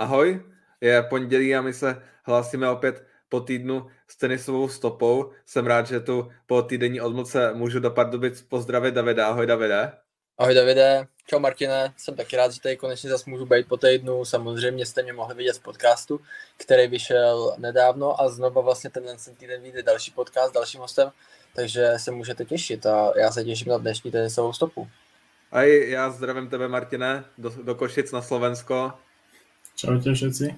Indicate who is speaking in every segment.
Speaker 1: Ahoj, je pondělí a my se hlásíme opět po týdnu s tenisovou stopou. Jsem rád, že tu po týdenní odmlce můžu do Pardubic pozdravit Davida. Ahoj Davide.
Speaker 2: Ahoj Davide, čau Martine, jsem taky rád, že tady konečně zase můžu být po týdnu. Samozřejmě jste mě mohli vidět z podcastu, který vyšel nedávno a znova vlastně tenhle týden vyjde další podcast s dalším hostem, takže se můžete těšit a já se těším na dnešní tenisovou stopu.
Speaker 1: A já zdravím tebe Martine, do, do Košic na Slovensko.
Speaker 3: Čau všetci.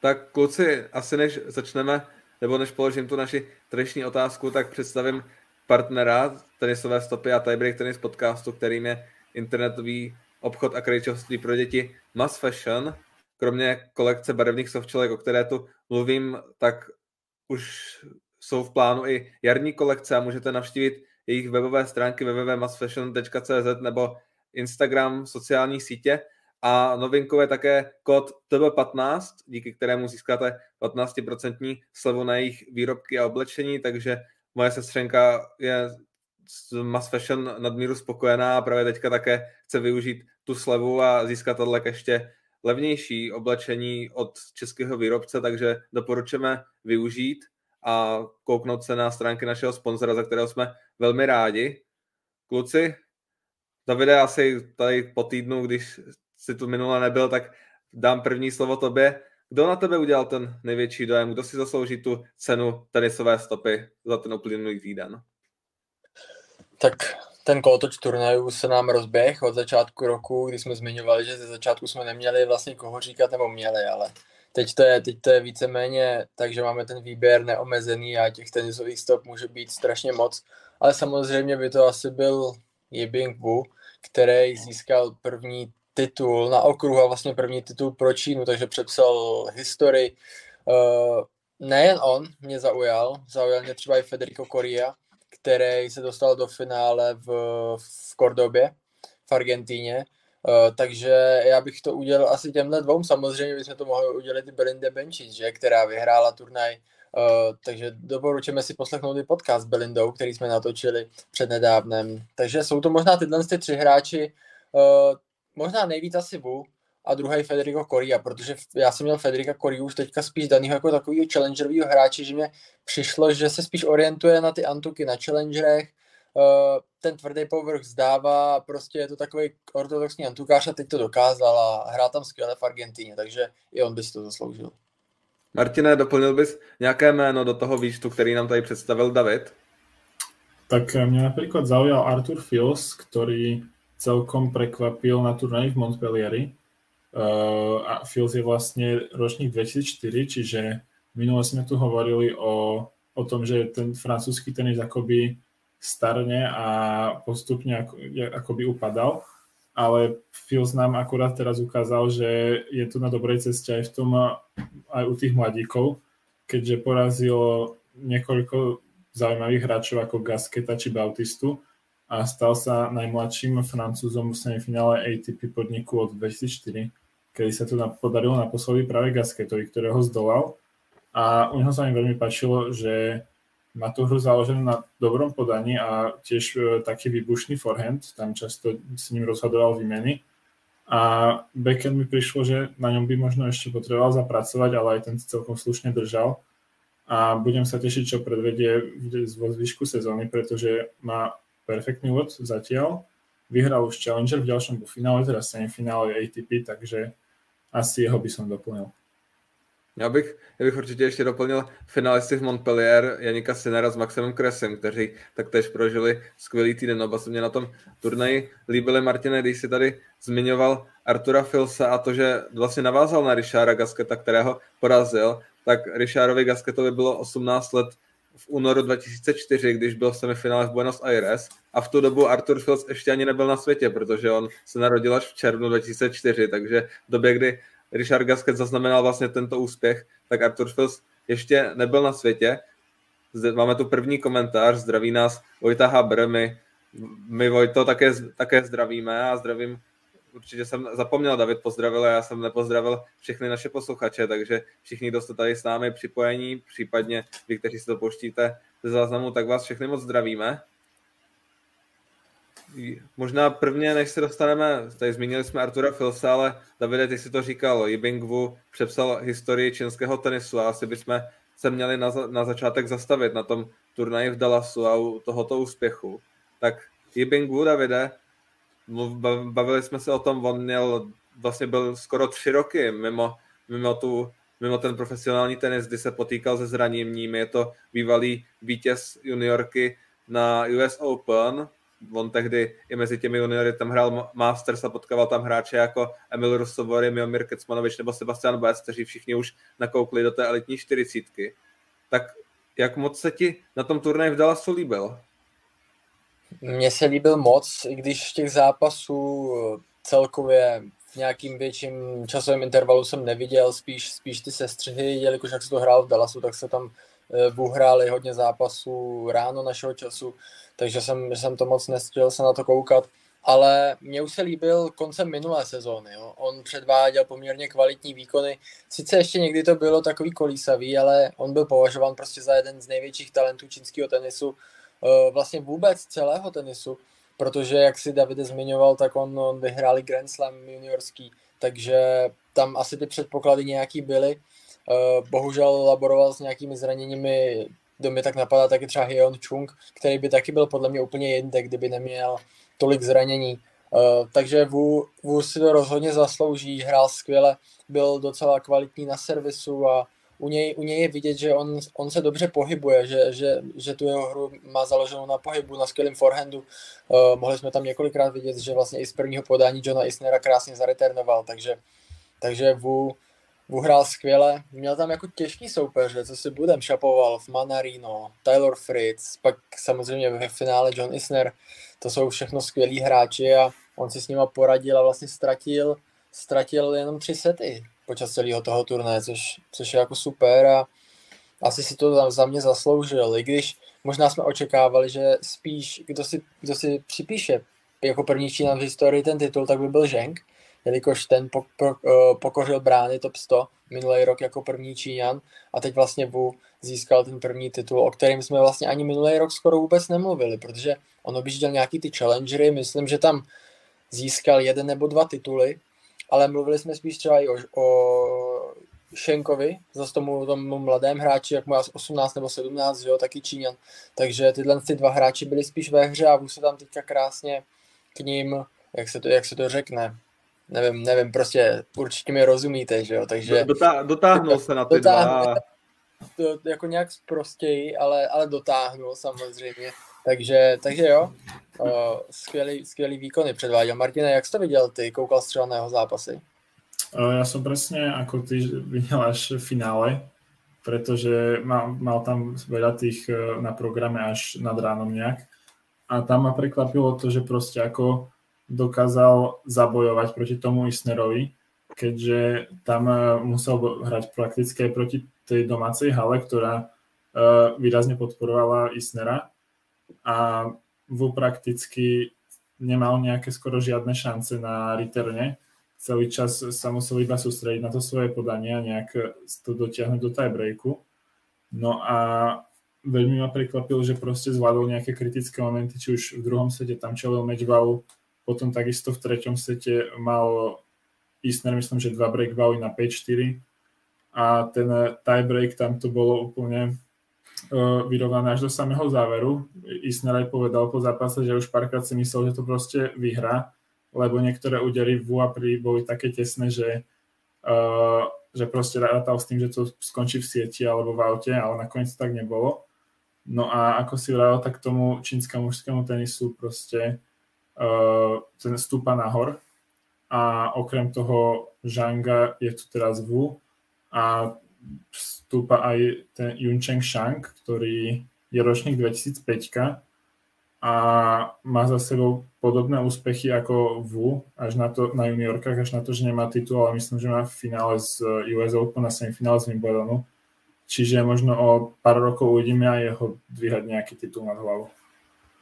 Speaker 1: Tak kluci, asi než začneme, nebo než položím tu naši tradiční otázku, tak představím partnera tenisové stopy a Tiebreak Tennis podcastu, kterým je internetový obchod a krejčovství pro děti Mass Fashion. Kromě kolekce barevných softčelek, o které tu mluvím, tak už jsou v plánu i jarní kolekce a můžete navštívit jejich webové stránky www.massfashion.cz nebo Instagram, sociální sítě. A novinkou je také kód TB15, díky kterému získáte 15% slevu na jejich výrobky a oblečení, takže moje sestřenka je z Mass Fashion nadmíru spokojená a právě teďka také chce využít tu slevu a získat tohle ještě levnější oblečení od českého výrobce, takže doporučujeme využít a kouknout se na stránky našeho sponzora, za kterého jsme velmi rádi. Kluci, Davide, asi tady po týdnu, když si tu minule nebyl, tak dám první slovo tobě. Kdo na tebe udělal ten největší dojem? Kdo si zaslouží tu cenu tenisové stopy za ten uplynulý týden?
Speaker 2: Tak ten kolotoč turnajů se nám rozběh od začátku roku, kdy jsme zmiňovali, že ze začátku jsme neměli vlastně koho říkat, nebo měli, ale teď to je, teď to je víceméně takže máme ten výběr neomezený a těch tenisových stop může být strašně moc, ale samozřejmě by to asi byl Yibing Wu, který získal první titul na okruhu a vlastně první titul pro Čínu, takže přepsal historii. Uh, nejen on mě zaujal, zaujal mě třeba i Federico Coria, který se dostal do finále v, v Kordobě, v Argentíně. Uh, takže já bych to udělal asi těmhle dvou. Samozřejmě bychom to mohli udělat i Belinda Bencic, že, která vyhrála turnaj. Uh, takže doporučujeme si poslechnout i podcast s Belindou, který jsme natočili před nedávnem. Takže jsou to možná tyhle ty tři hráči. Uh, možná nejvíc asi Wu a druhý Federico Coria, protože já jsem měl Federica Coria už teďka spíš daného jako takového challengerového hráče, že mě přišlo, že se spíš orientuje na ty antuky na challengerech, uh, ten tvrdý povrch zdává, prostě je to takový ortodoxní antukář a teď to dokázal a hrál tam skvěle v Argentíně, takže i on by si to zasloužil.
Speaker 1: Martine, doplnil bys nějaké jméno do toho výčtu, který nám tady představil David?
Speaker 3: Tak mě například zaujal Arthur Fils, který celkom prekvapil na turnaji v Montpellieri. Uh, a Fils je vlastne ročník 2004, čiže minule sme tu hovorili o, o tom, že ten francúzsky tenis akoby starne a postupne ako, akoby upadal, ale Fils nám akurát teraz ukázal, že je tu na dobrej ceste aj v tom, aj u tých mladíkov, keďže porazil niekoľko zaujímavých hráčov ako Gasketa či Bautistu a stal sa najmladším francúzom v semifinále ATP podniku od 2004, kedy sa tu podarilo naposledy práve Gasketovi, ktorého zdolal. A u neho sa mi veľmi páčilo, že má tú hru založenú na dobrom podaní a tiež e, taký výbušný forehand, tam často s ním rozhodoval výmeny. A backhand mi prišlo, že na ňom by možno ešte potreboval zapracovať, ale aj ten celkom slušne držal. A budem sa tešiť, čo predvedie vo zvyšku sezóny, pretože má perfektný úvod zatiaľ. Vyhral už Challenger v ďalšom finále, teda semifinále ATP, takže asi jeho by som doplnil.
Speaker 1: Já bych, já bych určitě ještě doplnil finalisty z Montpellier, Janika Sinera s Maximem Kresem, kteří taktéž prožili skvělý týden. Oba se mě na tom turnaji líbili. Martine, když si tady zmiňoval Artura Filsa a to, že vlastně navázal na Richarda Gasketa, kterého porazil, tak Richardovi Gasketovi bylo 18 let v únoru 2004, když byl v semifinále v Buenos Aires a v tu dobu Arthur Fields ještě ani nebyl na světě, protože on se narodil až v červnu 2004, takže v době, kdy Richard Gasquet zaznamenal vlastně tento úspěch, tak Arthur Fields ještě nebyl na světě. Zde máme tu první komentář, zdraví nás Vojta Haber, my, my Vojto také, také zdravíme a zdravím určitě jsem zapomněl, David pozdravil a já jsem nepozdravil všechny naše posluchače, takže všichni, kdo jste tady s námi připojení, případně vy, kteří si to poštíte ze záznamu, tak vás všechny moc zdravíme. možná prvně, než se dostaneme, tady zmínili jsme Artura Filsa, ale Davide, ty si to říkal, Yibing Wu přepsal historii čínského tenisu a asi bychom se měli na, na začátek zastavit na tom turnaji v Dallasu a u tohoto úspěchu. Tak Yibing Wu, Davide, bavili jsme se o tom, on měl, vlastně byl skoro tři roky mimo, mimo, tu, mimo ten profesionální tenis, kdy se potýkal se zraněním. Je to bývalý vítěz juniorky na US Open, on tehdy i mezi těmi juniory tam hrál Masters a potkával tam hráče jako Emil Rusovory, Miomir Kecmanovič nebo Sebastian Baez, kteří všichni už nakoukli do té elitní čtyřicítky. Tak jak moc se ti na tom turnaji v Dallasu líbil?
Speaker 2: Mně se líbil moc, i když těch zápasů celkově v nějakým větším časovém intervalu jsem neviděl, spíš, spíš ty sestřihy, jelikož jak se to hrál v Dallasu, tak se tam uhráli eh, hodně zápasů ráno našeho času, takže jsem, jsem to moc nestihl se na to koukat. Ale mě už se líbil koncem minulé sezóny. Jo. On předváděl poměrně kvalitní výkony. Sice ještě někdy to bylo takový kolísavý, ale on byl považován prostě za jeden z největších talentů čínského tenisu, eh, vlastně vůbec celého tenisu, protože, jak si Davide zmiňoval, tak on, on vyhráli Grand Slam juniorský, takže tam asi ty předpoklady nějaký byly. Eh, bohužel laboroval s nějakými zraněními, kdo mi tak napadá, taky třeba Hyeon Chung, který by taky byl podle mě úplně jinde, kdyby neměl tolik zranění. Uh, takže Wu, Wu si to rozhodně zaslouží, hrál skvěle, byl docela kvalitní na servisu a u něj, u něj je vidět, že on, on se dobře pohybuje, že, že, že tu jeho hru má založenou na pohybu, na skvělém forehandu. Uh, mohli jsme tam několikrát vidět, že vlastně i z prvního podání Johna Isnera krásně zareternoval, takže, takže Wu, uhrál skvěle. Měl tam jako těžký soupeře, co si budem, šapoval v Manarino, Tyler Fritz, pak samozřejmě ve finále John Isner. To jsou všechno skvělí hráči a on si s nima poradil a vlastně ztratil, ztratil jenom tři sety počas celého toho turnaje, což, což je jako super a asi si to za mě zasloužil, i když možná jsme očekávali, že spíš kdo si, kdo si připíše jako první Čínan v historii ten titul, tak by byl Zheng, jelikož ten po, po, eh, pokořil brány top 100 minulý rok jako první Číňan a teď vlastně Wu získal ten první titul, o kterém jsme vlastně ani minulý rok skoro vůbec nemluvili, protože on objížděl nějaký ty challengery, myslím, že tam získal jeden nebo dva tituly, ale mluvili jsme spíš třeba i o, o Šenkovi, zase tomu, tomu mladém hráči, jak mu 18 nebo 17, jo, taky Číňan. Takže tyhle ty dva hráči byli spíš ve hře a se tam teďka krásně k ním, jak se to, jak se to řekne, nevím, nevím, prostě určitě mi rozumíte, že jo, takže...
Speaker 1: Dotá, dotáhnul se na ty dotáhnul, dva.
Speaker 2: To jako nějak prostěji, ale, ale dotáhnul samozřejmě. Takže, takže jo, o, skvělý, skvělý výkony předváděl. Martine, jak jsi to viděl ty? Koukal střel na jeho zápasy?
Speaker 3: Ja som presne ako ty videl až v finále, pretože mal, mal tam veľa tých na programe až nad ránom nejak. A tam ma prekvapilo to, že proste ako dokázal zabojovať proti tomu Isnerovi, keďže tam eh, musel hrať prakticky aj proti tej domácej hale, ktorá eh, výrazne podporovala Isnera a Vu prakticky nemal nejaké skoro žiadne šance na reterne. Celý čas sa musel iba sústrediť na to svoje podanie a nejak to dotiahnuť do tiebreaku. No a veľmi ma prekvapilo, že proste zvládol nejaké kritické momenty, či už v druhom sete tam čelil Medžvalu, potom takisto v treťom sete mal Isner, myslím, že dva break bali na 5-4 a ten tie break tam to bolo úplne uh, vyrovnané až do samého záveru. Isner aj povedal po zápase, že už párkrát si myslel, že to proste vyhrá, lebo niektoré údery v Uapri boli také tesné, že, uh, že proste rátal s tým, že to skončí v sieti alebo v aute, ale nakoniec tak nebolo. No a ako si vral, tak tomu čínskemu mužskému tenisu proste ten stúpa nahor a okrem toho Zhanga je tu teraz Wu a stúpa aj ten Yuncheng Shang, ktorý je ročník 2005 a má za sebou podobné úspechy ako Wu až na, to, na juniorkách, až na to, že nemá titul, ale myslím, že má v finále z US Open a semifinále z Wimbledonu. Čiže možno o pár rokov uvidíme aj jeho dvíhať nejaký titul nad hlavu.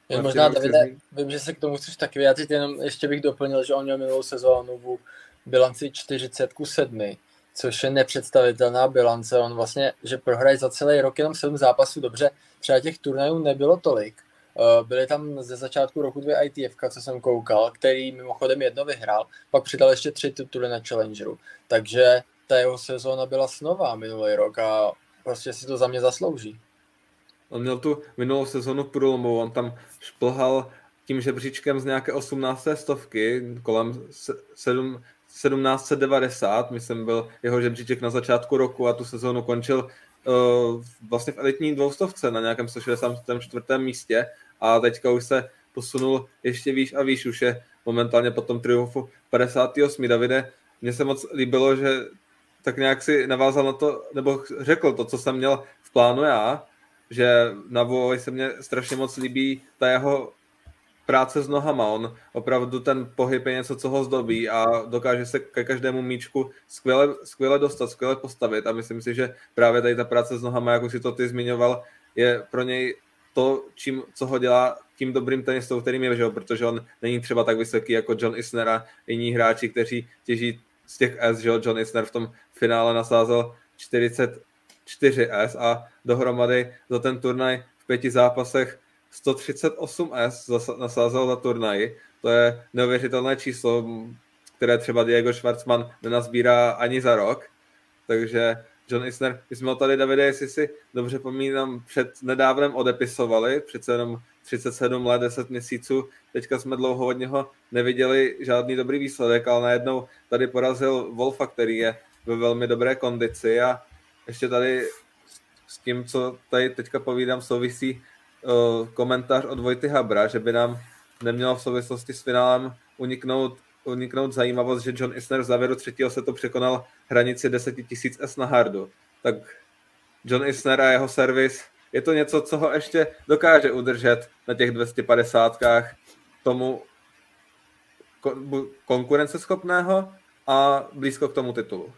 Speaker 2: Já možná, Davide, vím, že se k tomu chceš taky vyjádřit, jenom ještě bych doplnil, že on měl minulou sezónu v bilanci 40 ku 7, což je nepředstavitelná bilance. On vlastně, že prohraje za celý rok jenom 7 zápasů, dobře, třeba těch turnajů nebylo tolik, Uh, byly tam ze začátku roku dvě ITF, co jsem koukal, který mimochodem jedno vyhrál, pak přidal ještě tři tituly na Challengeru. Takže ta jeho sezóna byla snová minulý rok a prostě si to za mě zaslouží.
Speaker 1: On měl tu minulou sezonu průlomu, on tam šplhal tím žebříčkem z nějaké 18. stovky, kolem 7, 1790, myslím, byl jeho žebříček na začátku roku a tu sezónu končil uh, vlastně v elitní dvoustovce na nějakém 164. místě a teďka už se posunul ještě výš a výš, už je momentálně po tom triumfu 58. Davide, mně se moc líbilo, že tak nějak si navázal na to, nebo řekl to, co jsem měl v plánu já, že na Voj se mně strašně moc líbí ta jeho práce s nohama. On opravdu ten pohyb je něco, co ho zdobí a dokáže se ke každému míčku skvěle, skvěle dostat, skvěle postavit. A myslím si, že právě tady ta práce s nohama, jak už si to ty zmiňoval, je pro něj to, čím, co ho dělá tím dobrým tenistou, kterým je, že protože on není třeba tak vysoký jako John Isner a jiní hráči, kteří těží z těch S, že John Isner v tom finále nasázel 44S a dohromady za ten turnaj v pěti zápasech 138S nasázel za turnaj. To je neuvěřitelné číslo, které třeba Diego Schwartzman nenazbírá ani za rok. Takže John Isner, my jsme ho tady, Davide, jestli si dobře pomínám, před nedávnem odepisovali, přece jenom 37 let, 10 měsíců, teďka jsme dlouho od něho neviděli žádný dobrý výsledek, ale najednou tady porazil Wolfa, který je ve velmi dobré kondici a ještě tady s tím, co tady teďka povídám, souvisí komentář od Vojty Habra, že by nám nemělo v souvislosti s finálem uniknout, uniknout zajímavost, že John Isner v závěru třetího se to překonal hranici 10 000 S na hardu. Tak John Isner a jeho servis, je to něco, co ho ještě dokáže udržet na těch 250 tomu konkurenceschopného a blízko k tomu titulu.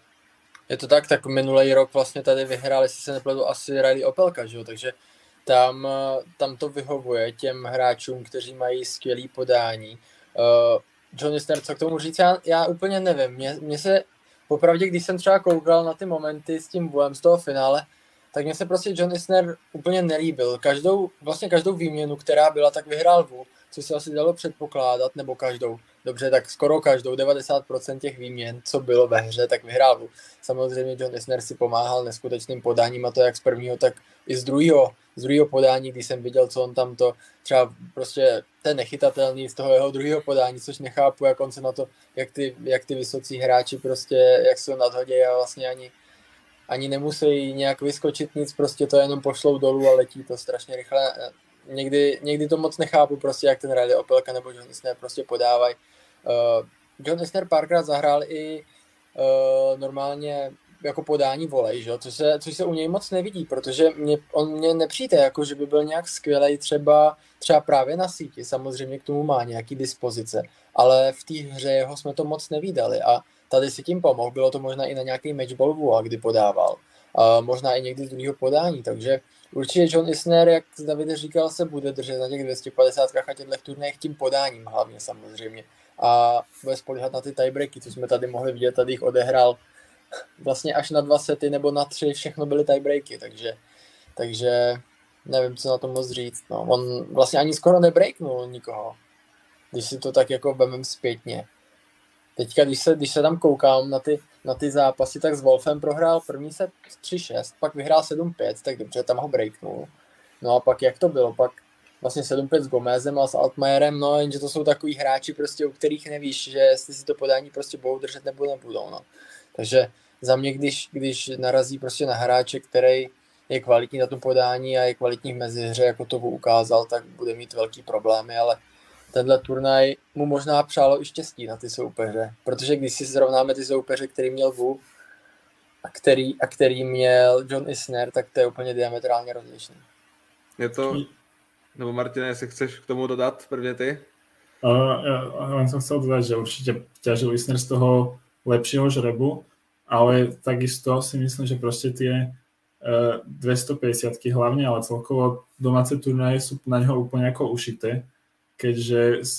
Speaker 2: Je to tak, tak minulý rok vlastně tady vyhrál, jestli se nepletu, asi Riley Opelka, že jo? takže tam, tam to vyhovuje těm hráčům, kteří mají skvělý podání. Uh, John Isner, co k tomu říct, já, já úplně nevím. Mně, mně se, popravdě, když jsem třeba koukal na ty momenty s tím Vuem z toho finále, tak mně se prostě John Isner úplně nelíbil. Každou, vlastně každou výměnu, která byla, tak vyhrál Wu, co se asi dalo předpokládat, nebo každou. Dobře, tak skoro každou, 90% těch výměn, co bylo ve hře, tak vyhrál. Samozřejmě John Isner si pomáhal neskutečným podáním a to jak z prvního, tak i z druhého, z druhého podání, když jsem viděl, co on tam to třeba prostě ten nechytatelný z toho jeho druhého podání, což nechápu, jak on se na to, jak ty, jak ty vysocí hráči prostě, jak se nadhodí a vlastně ani, ani nemusí nějak vyskočit nic, prostě to jenom pošlou dolů a letí to strašně rychle. Někdy, někdy to moc nechápu, prostě jak ten Riley Opelka nebo John Isner prostě podávají. Uh, John Isner párkrát zahrál i uh, normálně jako podání volej, že? Což, se, což se u něj moc nevidí, protože mě, on mě nepřijde, jako že by byl nějak skvělý třeba, třeba právě na síti, samozřejmě k tomu má nějaký dispozice, ale v té hře jeho jsme to moc nevídali a tady si tím pomohl, bylo to možná i na nějaký matchball a kdy podával, možná i někdy z druhého podání, takže určitě John Isner, jak David říkal, se bude držet na těch 250 a těchto turnajích tím podáním hlavně samozřejmě a bude spolíhat na ty tiebreaky, co jsme tady mohli vidět, tady jich odehrál vlastně až na dva sety nebo na tři, všechno byly tiebreaky, takže, takže nevím, co na to moc říct. No. On vlastně ani skoro nebreaknul nikoho, když si to tak jako vemem zpětně. Teďka, když se, když se tam koukám na ty, na ty zápasy, tak s Wolfem prohrál první set 3-6, pak vyhrál 7-5, tak dobře, tam ho breaknul. No a pak jak to bylo? Pak vlastně 7-5 s Gomezem a s Altmayerem, no jenže to jsou takový hráči, prostě, u kterých nevíš, že jestli si to podání prostě budou držet nebo nebudou. No. Takže za mě, když, když narazí prostě na hráče, který je kvalitní na tom podání a je kvalitní v mezihře, jako to ukázal, tak bude mít velký problémy, ale tenhle turnaj mu možná přálo i štěstí na ty soupeře, protože když si srovnáme ty soupeře, který měl Wu a který, a který měl John Isner, tak to je úplně diametrálně rozlišný.
Speaker 1: Je to, nebo Martina, jestli chceš k tomu dodat prvně ty?
Speaker 3: Uh, ja len som chcel dodať, že určite ťažil Isner z toho lepšieho žrebu, ale takisto si myslím, že proste tie uh, 250 hlavne, ale celkovo domáce turnaje sú na neho úplne ako ušité, keďže z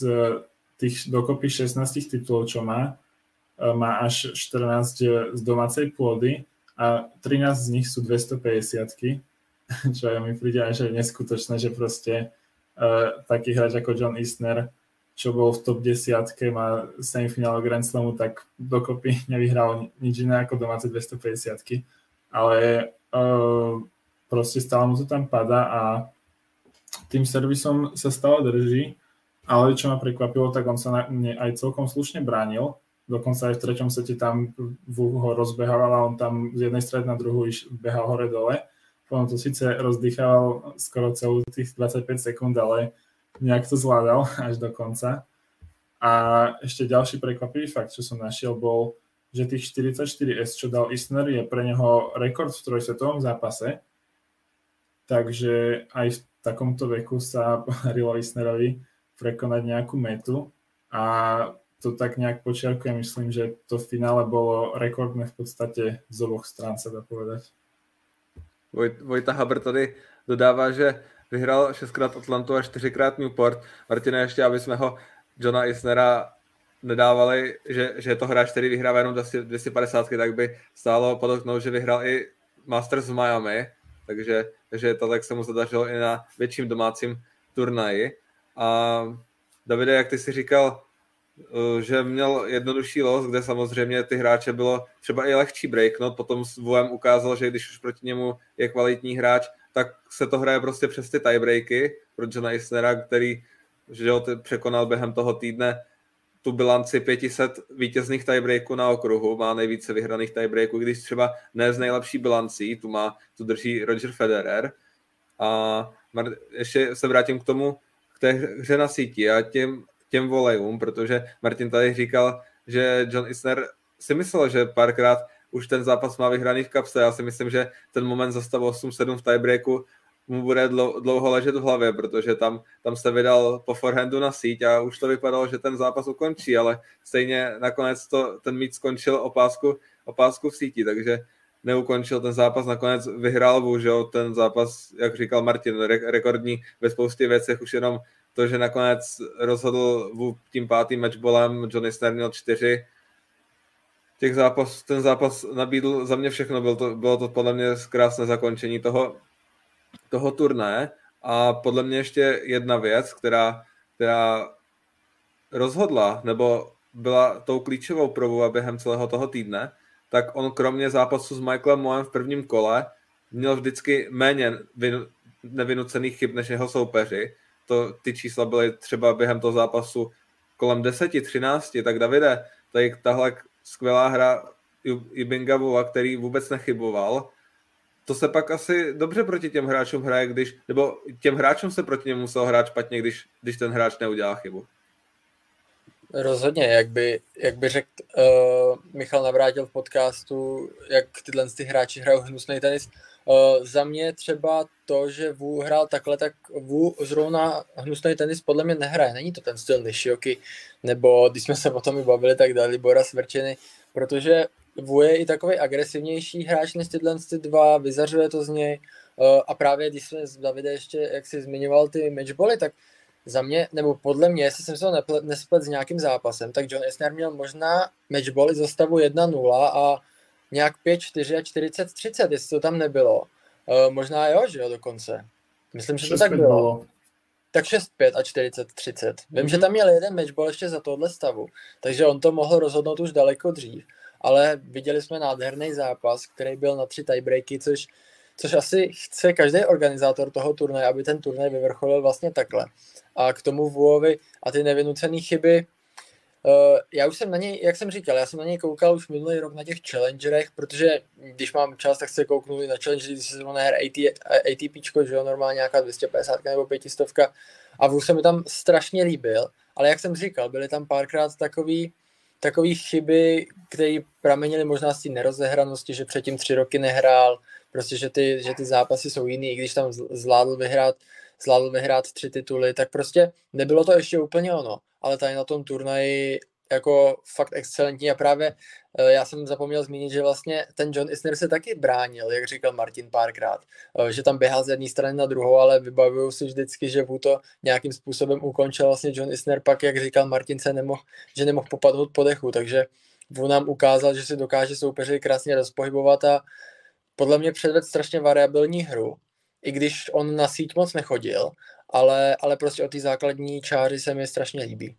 Speaker 3: tých dokopy 16 titulov, čo má, uh, má až 14 z domácej pôdy a 13 z nich sú 250 čo mi príde aj že neskutočné, že proste uh, taký hráč ako John Isner, čo bol v top 10 má semifinále Grand Slamu, tak dokopy nevyhral nič iné ako domáce 250 ale uh, proste stále mu to tam pada a tým servisom sa stále drží, ale čo ma prekvapilo, tak on sa na, ne, aj celkom slušne bránil, dokonca aj v treťom sete tam ho rozbehával a on tam z jednej strany na druhú iš, behal hore-dole. Potom to síce rozdýchal skoro celú tých 25 sekúnd, ale nejak to zvládal až do konca. A ešte ďalší prekvapivý fakt, čo som našiel, bol, že tých 44S, čo dal Isner, je pre neho rekord v trojsvetovom zápase. Takže aj v takomto veku sa podarilo Isnerovi prekonať nejakú metu a to tak nejak počiarkujem, myslím, že to v finále bolo rekordné v podstate z oboch strán, se dá povedať.
Speaker 1: Vojt, Vojta Haber tady dodává, že vyhrál šestkrát Atlantu a čtyřikrát Newport. Martina, ještě aby jsme ho Johna Isnera nedávali, že, že je to hráč, který vyhrává jenom 250, tak by stálo podotknout, že vyhrál i Masters v Miami, takže, takže to tak se mu zadařilo i na větším domácím turnaji. A Davide, jak ty si říkal, eh, že měl jednodušší los, kde samozřejmě ty hráče bylo třeba i lehčí breaknout, potom Vuem ukázal, že když už proti němu je kvalitní hráč, tak se to hraje prostě přes ty tiebreaky pro Johna Isnera, který že ho překonal během toho týdne tu bilanci 500 vítězných tiebreaků na okruhu, má nejvíce vyhraných tiebreaků, když třeba ne z nejlepší bilancí, tu má, tu drží Roger Federer. A ještě se vrátím k tomu, té hře na síti a těm, těm volejům, protože Martin tady říkal, že John Isner si myslel, že párkrát už ten zápas má vyhraný v kapse. Já si myslím, že ten moment za stav 8-7 v tiebreaku mu bude dlouho ležet v hlavě, protože tam, tam se vydal po forehandu na síť a už to vypadalo, že ten zápas ukončí, ale stejně nakonec to, ten mít skončil opásku, opásku v síti, takže neukončil ten zápas, nakonec vyhrál bohužel ten zápas, jak říkal Martin, re- rekordní ve spoustě věcech, už jenom to, že nakonec rozhodl tím pátým matchbolem, Johnny Sner měl čtyři, těch zápas, ten zápas nabídl za mě všechno, bylo to, bylo to podle mě krásné zakončení toho, toho turné a podle mě ještě jedna věc, která, která rozhodla, nebo byla tou klíčovou pro během celého toho týdne, tak on kromě zápasu s Michaelem Moem v prvním kole měl vždycky méně vinu, nevinucených chyb než jeho soupeři. To, ty čísla byly třeba během toho zápasu kolem 10-13, tak Davide, tady tahle skvělá hra Ibingavova, který vůbec nechyboval, to se pak asi dobře proti těm hráčům hraje, když, nebo těm hráčům se proti němu musel hrát špatně, když, když ten hráč neudělá chybu.
Speaker 2: Rozhodně, jak by, jak by řekl uh, Michal Navrátil v podcastu, jak tyhle ty hráči hrajou hnusný tenis. Uh, za mě třeba to, že Wu hrál takhle, tak Wu zrovna hnusný tenis podle mě nehraje. Není to ten styl Nishioky, nebo když jsme se o tom i bavili, tak dali Bora Svrčeny, protože Wu je i takový agresivnější hráč než tyhle ty dva, vyzařuje to z něj uh, a právě když jsme s Davide ještě, jak jsi zmiňoval ty matchboly, tak za mě, nebo podle mě, jestli jsem se to nesplet s nějakým zápasem, tak John Isner měl možná matchboly za stavu 1-0 a nějak 5-4 a 40-30, jestli to tam nebylo. Uh, možná jo, že jo, dokonce. Myslím, že to tak bylo. bylo. Tak 6-5 a 40-30. Vím, mm-hmm. že tam měl jeden matchball ještě za tohle stavu, takže on to mohl rozhodnout už daleko dřív ale viděli jsme nádherný zápas, který byl na tři tiebreaky, což, což asi chce každý organizátor toho turnaje, aby ten turnaj vyvrcholil vlastně takhle. A k tomu Vuovi a ty nevinucené chyby, Uh, já už jsem na něj, jak jsem říkal, já jsem na něj koukal už minulý rok na těch challengerech, protože když mám čas, tak se kouknu i na challenger, když se zrovna her AT, ATP, že jo, normálně nějaká 250 nebo 500 a Vu se mi tam strašně líbil, ale jak jsem říkal, byly tam párkrát takový, takové chyby, které pramenily možná z té nerozehranosti, že předtím tři roky nehrál, prostě, že ty, že ty zápasy jsou jiný, i když tam zvládl vyhrát, zvládl vyhrát tři tituly, tak prostě nebylo to ještě úplně ono, ale tady na tom turnaji jako fakt excelentní a právě já jsem zapomněl zmínit, že vlastně ten John Isner se taky bránil, jak říkal Martin párkrát, eh, že tam běhal z jedné strany na druhou, ale vybavuju si vždycky, že Wu to nějakým způsobem ukončil vlastně John Isner, pak jak říkal Martin se nemohl, že nemohl popadnout po dechu, takže Wu nám ukázal, že si dokáže soupeři krásně rozpohybovat a podle mě předved strašně variabilní hru, i když on na síť moc nechodil, ale, ale prostě o ty základní čáry se mi strašně líbí.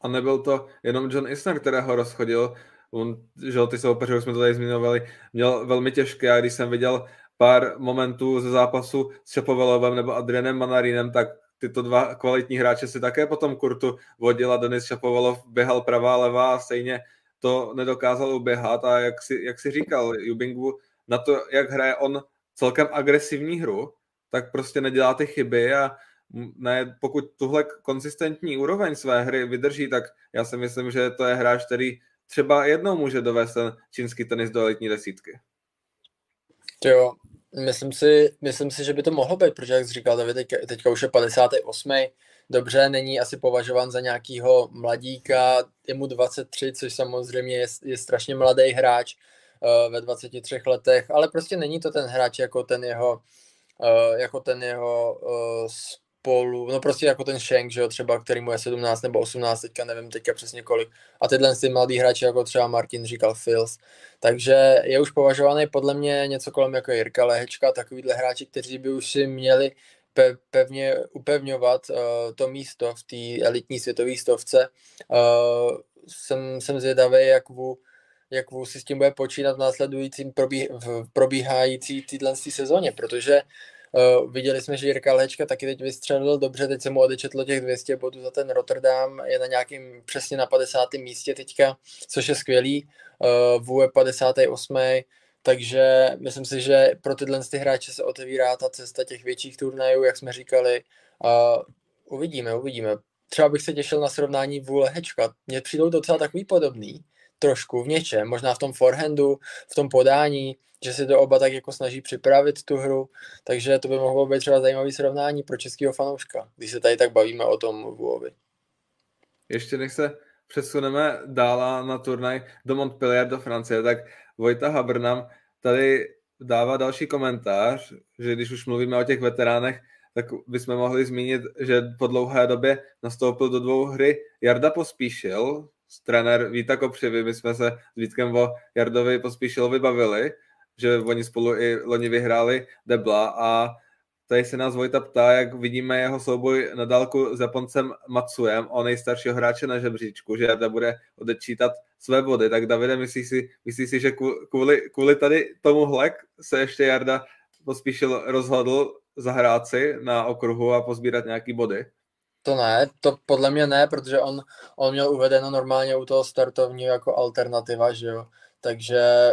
Speaker 1: A nebyl to jenom John Isner, kterého rozchodil, on, že ty soupeře, už jsme to tady zmiňovali, měl velmi těžké. A když jsem viděl pár momentů ze zápasu s Šapovalovem nebo Adrianem Manarinem, tak tyto dva kvalitní hráče si také potom kurtu vodil a Denis Šapovalov běhal pravá, levá a stejně to nedokázal uběhat. A jak si, jak si říkal Jubingu, na to, jak hraje on celkem agresivní hru, tak prostě nedělá ty chyby a ne, pokud tuhle konzistentní úroveň své hry vydrží, tak já si myslím, že to je hráč, který třeba jednou může dovést ten čínský tenis do elitní desítky.
Speaker 2: Jo, myslím si, myslím si, že by to mohlo být, protože jak jsi říkal, David, teďka, teďka už je 58. Dobře, není asi považován za nějakýho mladíka, je mu 23, což samozřejmě je, je strašně mladý hráč uh, ve 23 letech, ale prostě není to ten hráč jako ten jeho, uh, jako ten jeho uh, spolu, no prostě jako ten Shank, že jo, třeba, který mu je 17 nebo 18, teďka nevím teďka přesně kolik. A tyhle ty mladý hráči, jako třeba Martin říkal Fils. Takže je už považovaný podle mě něco kolem jako Jirka Lehečka, takovýhle hráči, kteří by už si měli pe- pevně upevňovat uh, to místo v té elitní světové stovce. Uh, jsem, jsem zvědavý, jak vu, jak vu si s tím bude počínat v následujícím probí, v probíhající týhle sezóně, protože Uh, viděli jsme, že Jirka Lečka taky teď vystřelil dobře, teď se mu odečetlo těch 200 bodů za ten Rotterdam, je na nějakým přesně na 50. místě teďka, což je skvělý, uh, VU je 58. Takže myslím si, že pro tyhle ty hráče se otevírá ta cesta těch větších turnajů, jak jsme říkali. Uh, uvidíme, uvidíme. Třeba bych se těšil na srovnání vůle Hečka. Mně přijdou docela takový podobný, trošku v něčem, možná v tom forehandu, v tom podání, že si to oba tak jako snaží připravit tu hru, takže to by mohlo být třeba zajímavý srovnání pro českého fanouška, když se tady tak bavíme o tom Vuovi.
Speaker 1: Ještě než se přesuneme dál na turnaj do Montpellier do Francie, tak Vojta Habr nám tady dává další komentář, že když už mluvíme o těch veteránech, tak bychom mohli zmínit, že po dlouhé době nastoupil do dvou hry Jarda Pospíšil, trenér Víta Kopřivy, my jsme se s Vítkem o Jardovi Pospíšilovi bavili, že oni spolu i loni vyhráli Debla a tady se nás Vojta ptá, jak vidíme jeho souboj na dálku s Japoncem Matsuem, o nejstaršího hráče na žebříčku, že Jarda bude odečítat své body. Tak Davide, myslíš si, myslíš si že kvůli, kvůli tady tomuhle se ještě Jarda pospíšil rozhodl zahrát si na okruhu a pozbírat nějaký body?
Speaker 2: To ne, to podle mě ne, protože on, on měl uvedeno normálně u toho startovního jako alternativa, že jo. Takže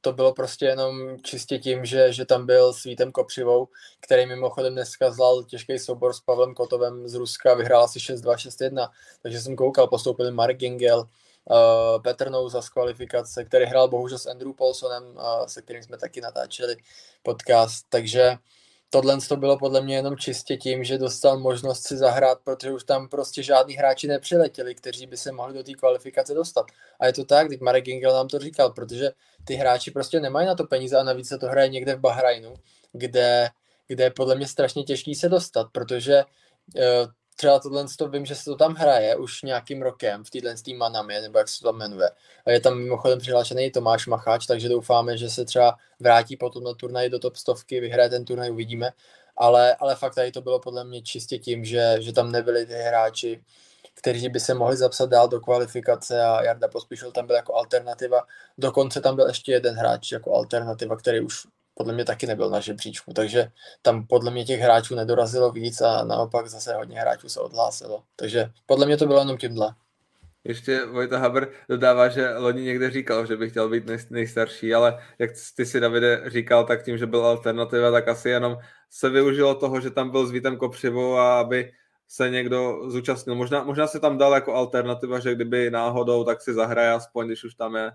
Speaker 2: to bylo prostě jenom čistě tím, že, že tam byl s Vítem Kopřivou, který mimochodem dneska zlal těžký soubor s Pavlem Kotovem z Ruska, vyhrál asi 6-2, 6-1, takže jsem koukal, postoupili Mark Gingel, uh, Petr Nouza z kvalifikace, který hrál bohužel s Andrew Paulsonem, uh, se kterým jsme taky natáčeli podcast, takže tohle to bylo podle mě jenom čistě tím, že dostal možnost si zahrát, protože už tam prostě žádní hráči nepřiletěli, kteří by se mohli do té kvalifikace dostat. A je to tak, teď Marek Gingel nám to říkal, protože ty hráči prostě nemají na to peníze a navíc se to hraje někde v Bahrajnu, kde, kde je podle mě strašně těžký se dostat, protože uh, třeba tohle to vím, že se to tam hraje už nějakým rokem v téhle tým Manami, nebo jak se to tam jmenuje. A je tam mimochodem přihlášený Tomáš Macháč, takže doufáme, že se třeba vrátí potom na turnaj do top stovky, vyhraje ten turnaj, uvidíme. Ale, ale fakt tady to bylo podle mě čistě tím, že, že tam nebyli ty hráči, kteří by se mohli zapsat dál do kvalifikace a Jarda Pospíšil tam byl jako alternativa. Dokonce tam byl ještě jeden hráč jako alternativa, který už podle mě taky nebyl na žebříčku, takže tam podle mě těch hráčů nedorazilo víc a naopak zase hodně hráčů se odhlásilo. Takže podle mě to bylo jenom tímhle.
Speaker 1: Ještě Vojta Haber dodává, že loni někde říkal, že by chtěl být nej, nejstarší, ale jak ty si Davide říkal, tak tím, že byl alternativa, tak asi jenom se využilo toho, že tam byl s Vítem Kopřivou a aby se někdo zúčastnil. Možná, možná se tam dal jako alternativa, že kdyby náhodou, tak si zahraje aspoň, když už tam je.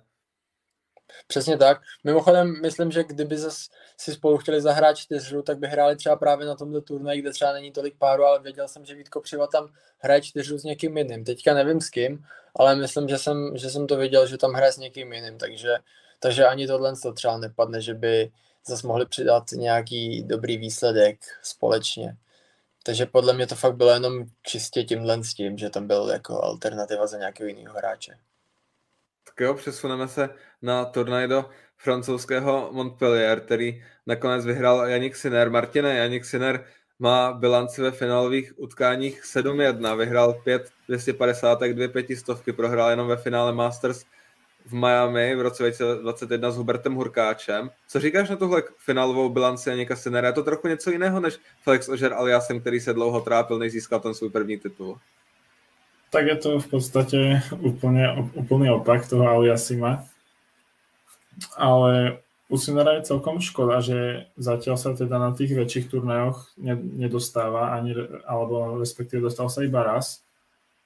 Speaker 2: Přesně tak. Mimochodem, myslím, že kdyby zas si spolu chtěli zahrát čtyřhru, tak by hráli třeba právě na tomto turnaji, kde třeba není tolik páru, ale věděl jsem, že Vítko Přiva tam hraje čtyřhru s někým jiným. Teďka nevím s kým, ale myslím, že jsem, že jsem to viděl, že tam hraje s někým jiným, takže, takže ani tohle to třeba nepadne, že by zase mohli přidat nějaký dobrý výsledek společně. Takže podle mě to fakt bylo jenom čistě tímhle s tím, že tam byl jako alternativa za nějakého jiného hráče.
Speaker 1: Tak jo, přesuneme se na turnaj do francouzského Montpellier, který nakonec vyhrál Janik Sinner. Martine, Janik Sinner má bilanci ve finálových utkáních 7-1, vyhrál 5 250, tak 2 pětistovky, prohrál jenom ve finále Masters v Miami v roce 2021 s Hubertem Hurkáčem. Co říkáš na tuhle finálovou bilanci Janika Sinera? Je to trochu něco jiného než Felix Ožer Aliasem, který se dlouho trápil, než získal ten svůj první titul?
Speaker 3: Tak je to v podstatě úplně, úplný opak toho Aliasima. Ale u Sinera je celkom škoda, že zatiaľ sa teda na tých väčších turnajoch nedostáva, ani, alebo respektíve dostal sa iba raz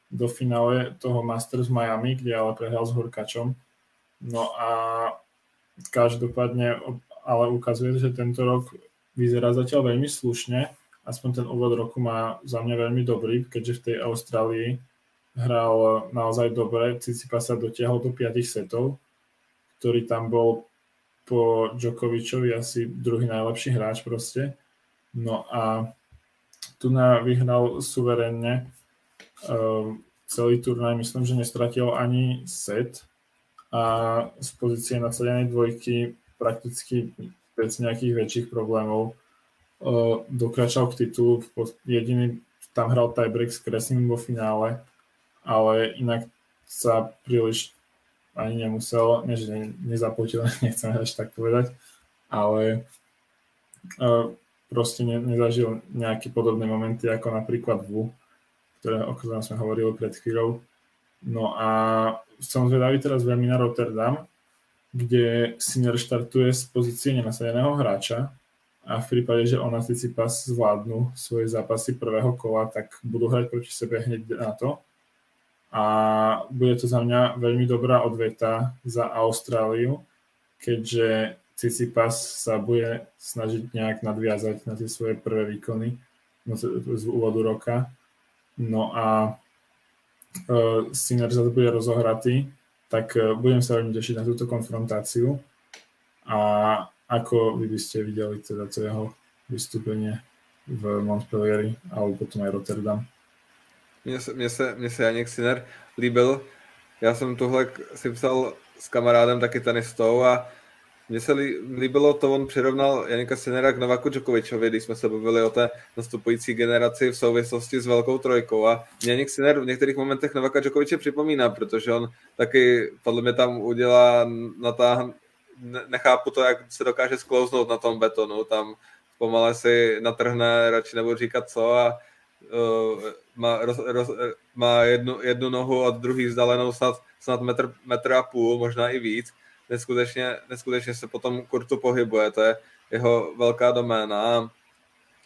Speaker 3: do finále toho Masters Miami, kde ale prehral s Horkačom. No a každopádne ale ukazuje, že tento rok vyzerá zatiaľ veľmi slušne. Aspoň ten úvod roku má za mňa veľmi dobrý, keďže v tej Austrálii hral naozaj dobre. Cicipa sa dotiahol do 5 setov, ktorý tam bol po Djokovičovi asi druhý najlepší hráč proste. No a tu na vyhral suverénne uh, celý turnaj, myslím, že nestratil ani set a z pozície nasadenej dvojky prakticky bez nejakých väčších problémov uh, dokračal k titulu. Jediný tam hral tiebreak s Kresným vo finále, ale inak sa príliš ani nemusel, nie že nezapotil, nechcem až tak povedať, ale uh, proste ne, nezažil nejaké podobné momenty ako napríklad VU, ktoré, o ktorom sme hovorili pred chvíľou. No a som zvedavý teraz veľmi na Rotterdam, kde Sinner štartuje z pozície nenasadeného hráča a v prípade, že ona Tsitsipas zvládnu svoje zápasy prvého kola, tak budú hrať proti sebe hneď na to a bude to za mňa veľmi dobrá odveta za Austráliu, keďže Cicipas sa bude snažiť nejak nadviazať na tie svoje prvé výkony no, z úvodu roka. No a uh, Sinner zase bude rozohratý, tak uh, budem sa veľmi tešiť na túto konfrontáciu. A ako vy by ste videli teda to jeho vystúpenie v Montpellieri alebo potom aj Rotterdam?
Speaker 1: Mně se, mně se, mně se Janik Sinner líbil. Já jsem tohle si psal s kamarádem, taky tenistou a mně se líbilo to, on přirovnal Janika Sinera k Novaku Djokovičovi, když jsme se bavili o té nastupující generaci v souvislosti s velkou trojkou a Janik Sinner v některých momentech Novaka Djokoviče připomíná, protože on taky podle mě tam udělá natáh, nechápu to, jak se dokáže sklouznout na tom betonu, tam pomale si natrhne, radši nebudu říkat co a uh, má, roz, roz, má jednu, jednu nohu od druhý vzdálenou snad, snad metr, metr a půl, možná i víc. Neskutečně, neskutečně se potom kurtu pohybuje, to je jeho velká doména.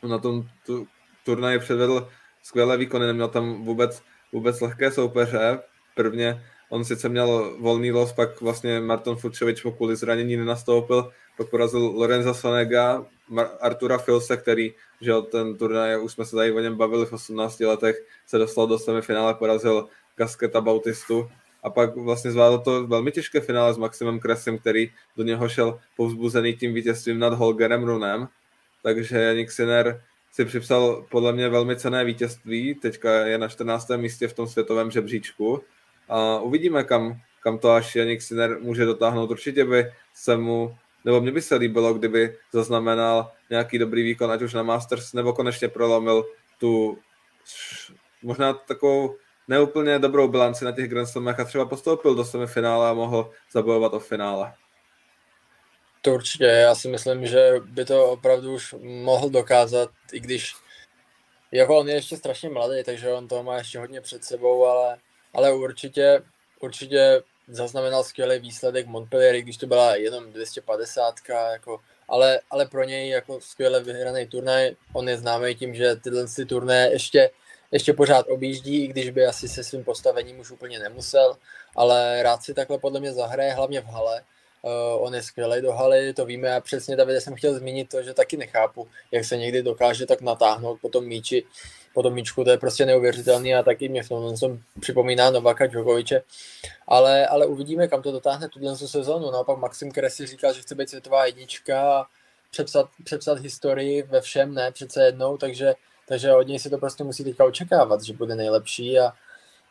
Speaker 1: Na tom tu, turnaji předvedl skvělé výkony, neměl tam vůbec, vůbec lehké soupeře. Prvně on sice měl volný los, pak vlastně Martin Fučovič po kvůli zranění nenastoupil, pak porazil Lorenza Sonega, Artura Filse, který, že ten turnaj, už jsme se tady o něm bavili v 18 letech, se dostal do semifinále, porazil Gasketa Bautistu a pak vlastně zvládl to velmi těžké finále s Maximem Kresem, který do něho šel povzbuzený tím vítězstvím nad Holgerem Runem, takže Janik Sinner si připsal podle mě velmi cené vítězství, teďka je na 14. místě v tom světovém žebříčku a uvidíme, kam, kam to až Janik Sinner může dotáhnout. Určitě by se mu nebo mně by se líbilo, kdyby zaznamenal nějaký dobrý výkon, ať už na Masters, nebo konečně prolomil tu možná takovou neúplně dobrou bilanci na těch Grand Slamech a třeba postoupil do semifinále a mohl zabojovat o finále.
Speaker 2: To určitě, já si myslím, že by to opravdu už mohl dokázat, i když jako on je ještě strašně mladý, takže on toho má ještě hodně před sebou, ale, ale určitě, určitě zaznamenal skvělý výsledek Montpellier, když to byla jenom 250, jako, ale, ale pro něj jako skvěle vyhraný turnaj. On je známý tím, že tyhle ty turné ještě, ještě pořád objíždí, i když by asi se svým postavením už úplně nemusel, ale rád si takhle podle mě zahraje, hlavně v hale. Uh, on je skvělý do haly, to víme a přesně Davide jsem chtěl zmínit to, že taky nechápu, jak se někdy dokáže tak natáhnout po tom míči, po tom míčku, to je prostě neuvěřitelný a taky mě v tom, tom připomíná Novaka Djokoviče. Ale, ale uvidíme, kam to dotáhne tuhle sezónu. Naopak Maxim Kresi říkal, že chce být světová jednička a přepsat, přepsat historii ve všem, ne přece jednou, takže, takže od něj si to prostě musí teďka očekávat, že bude nejlepší a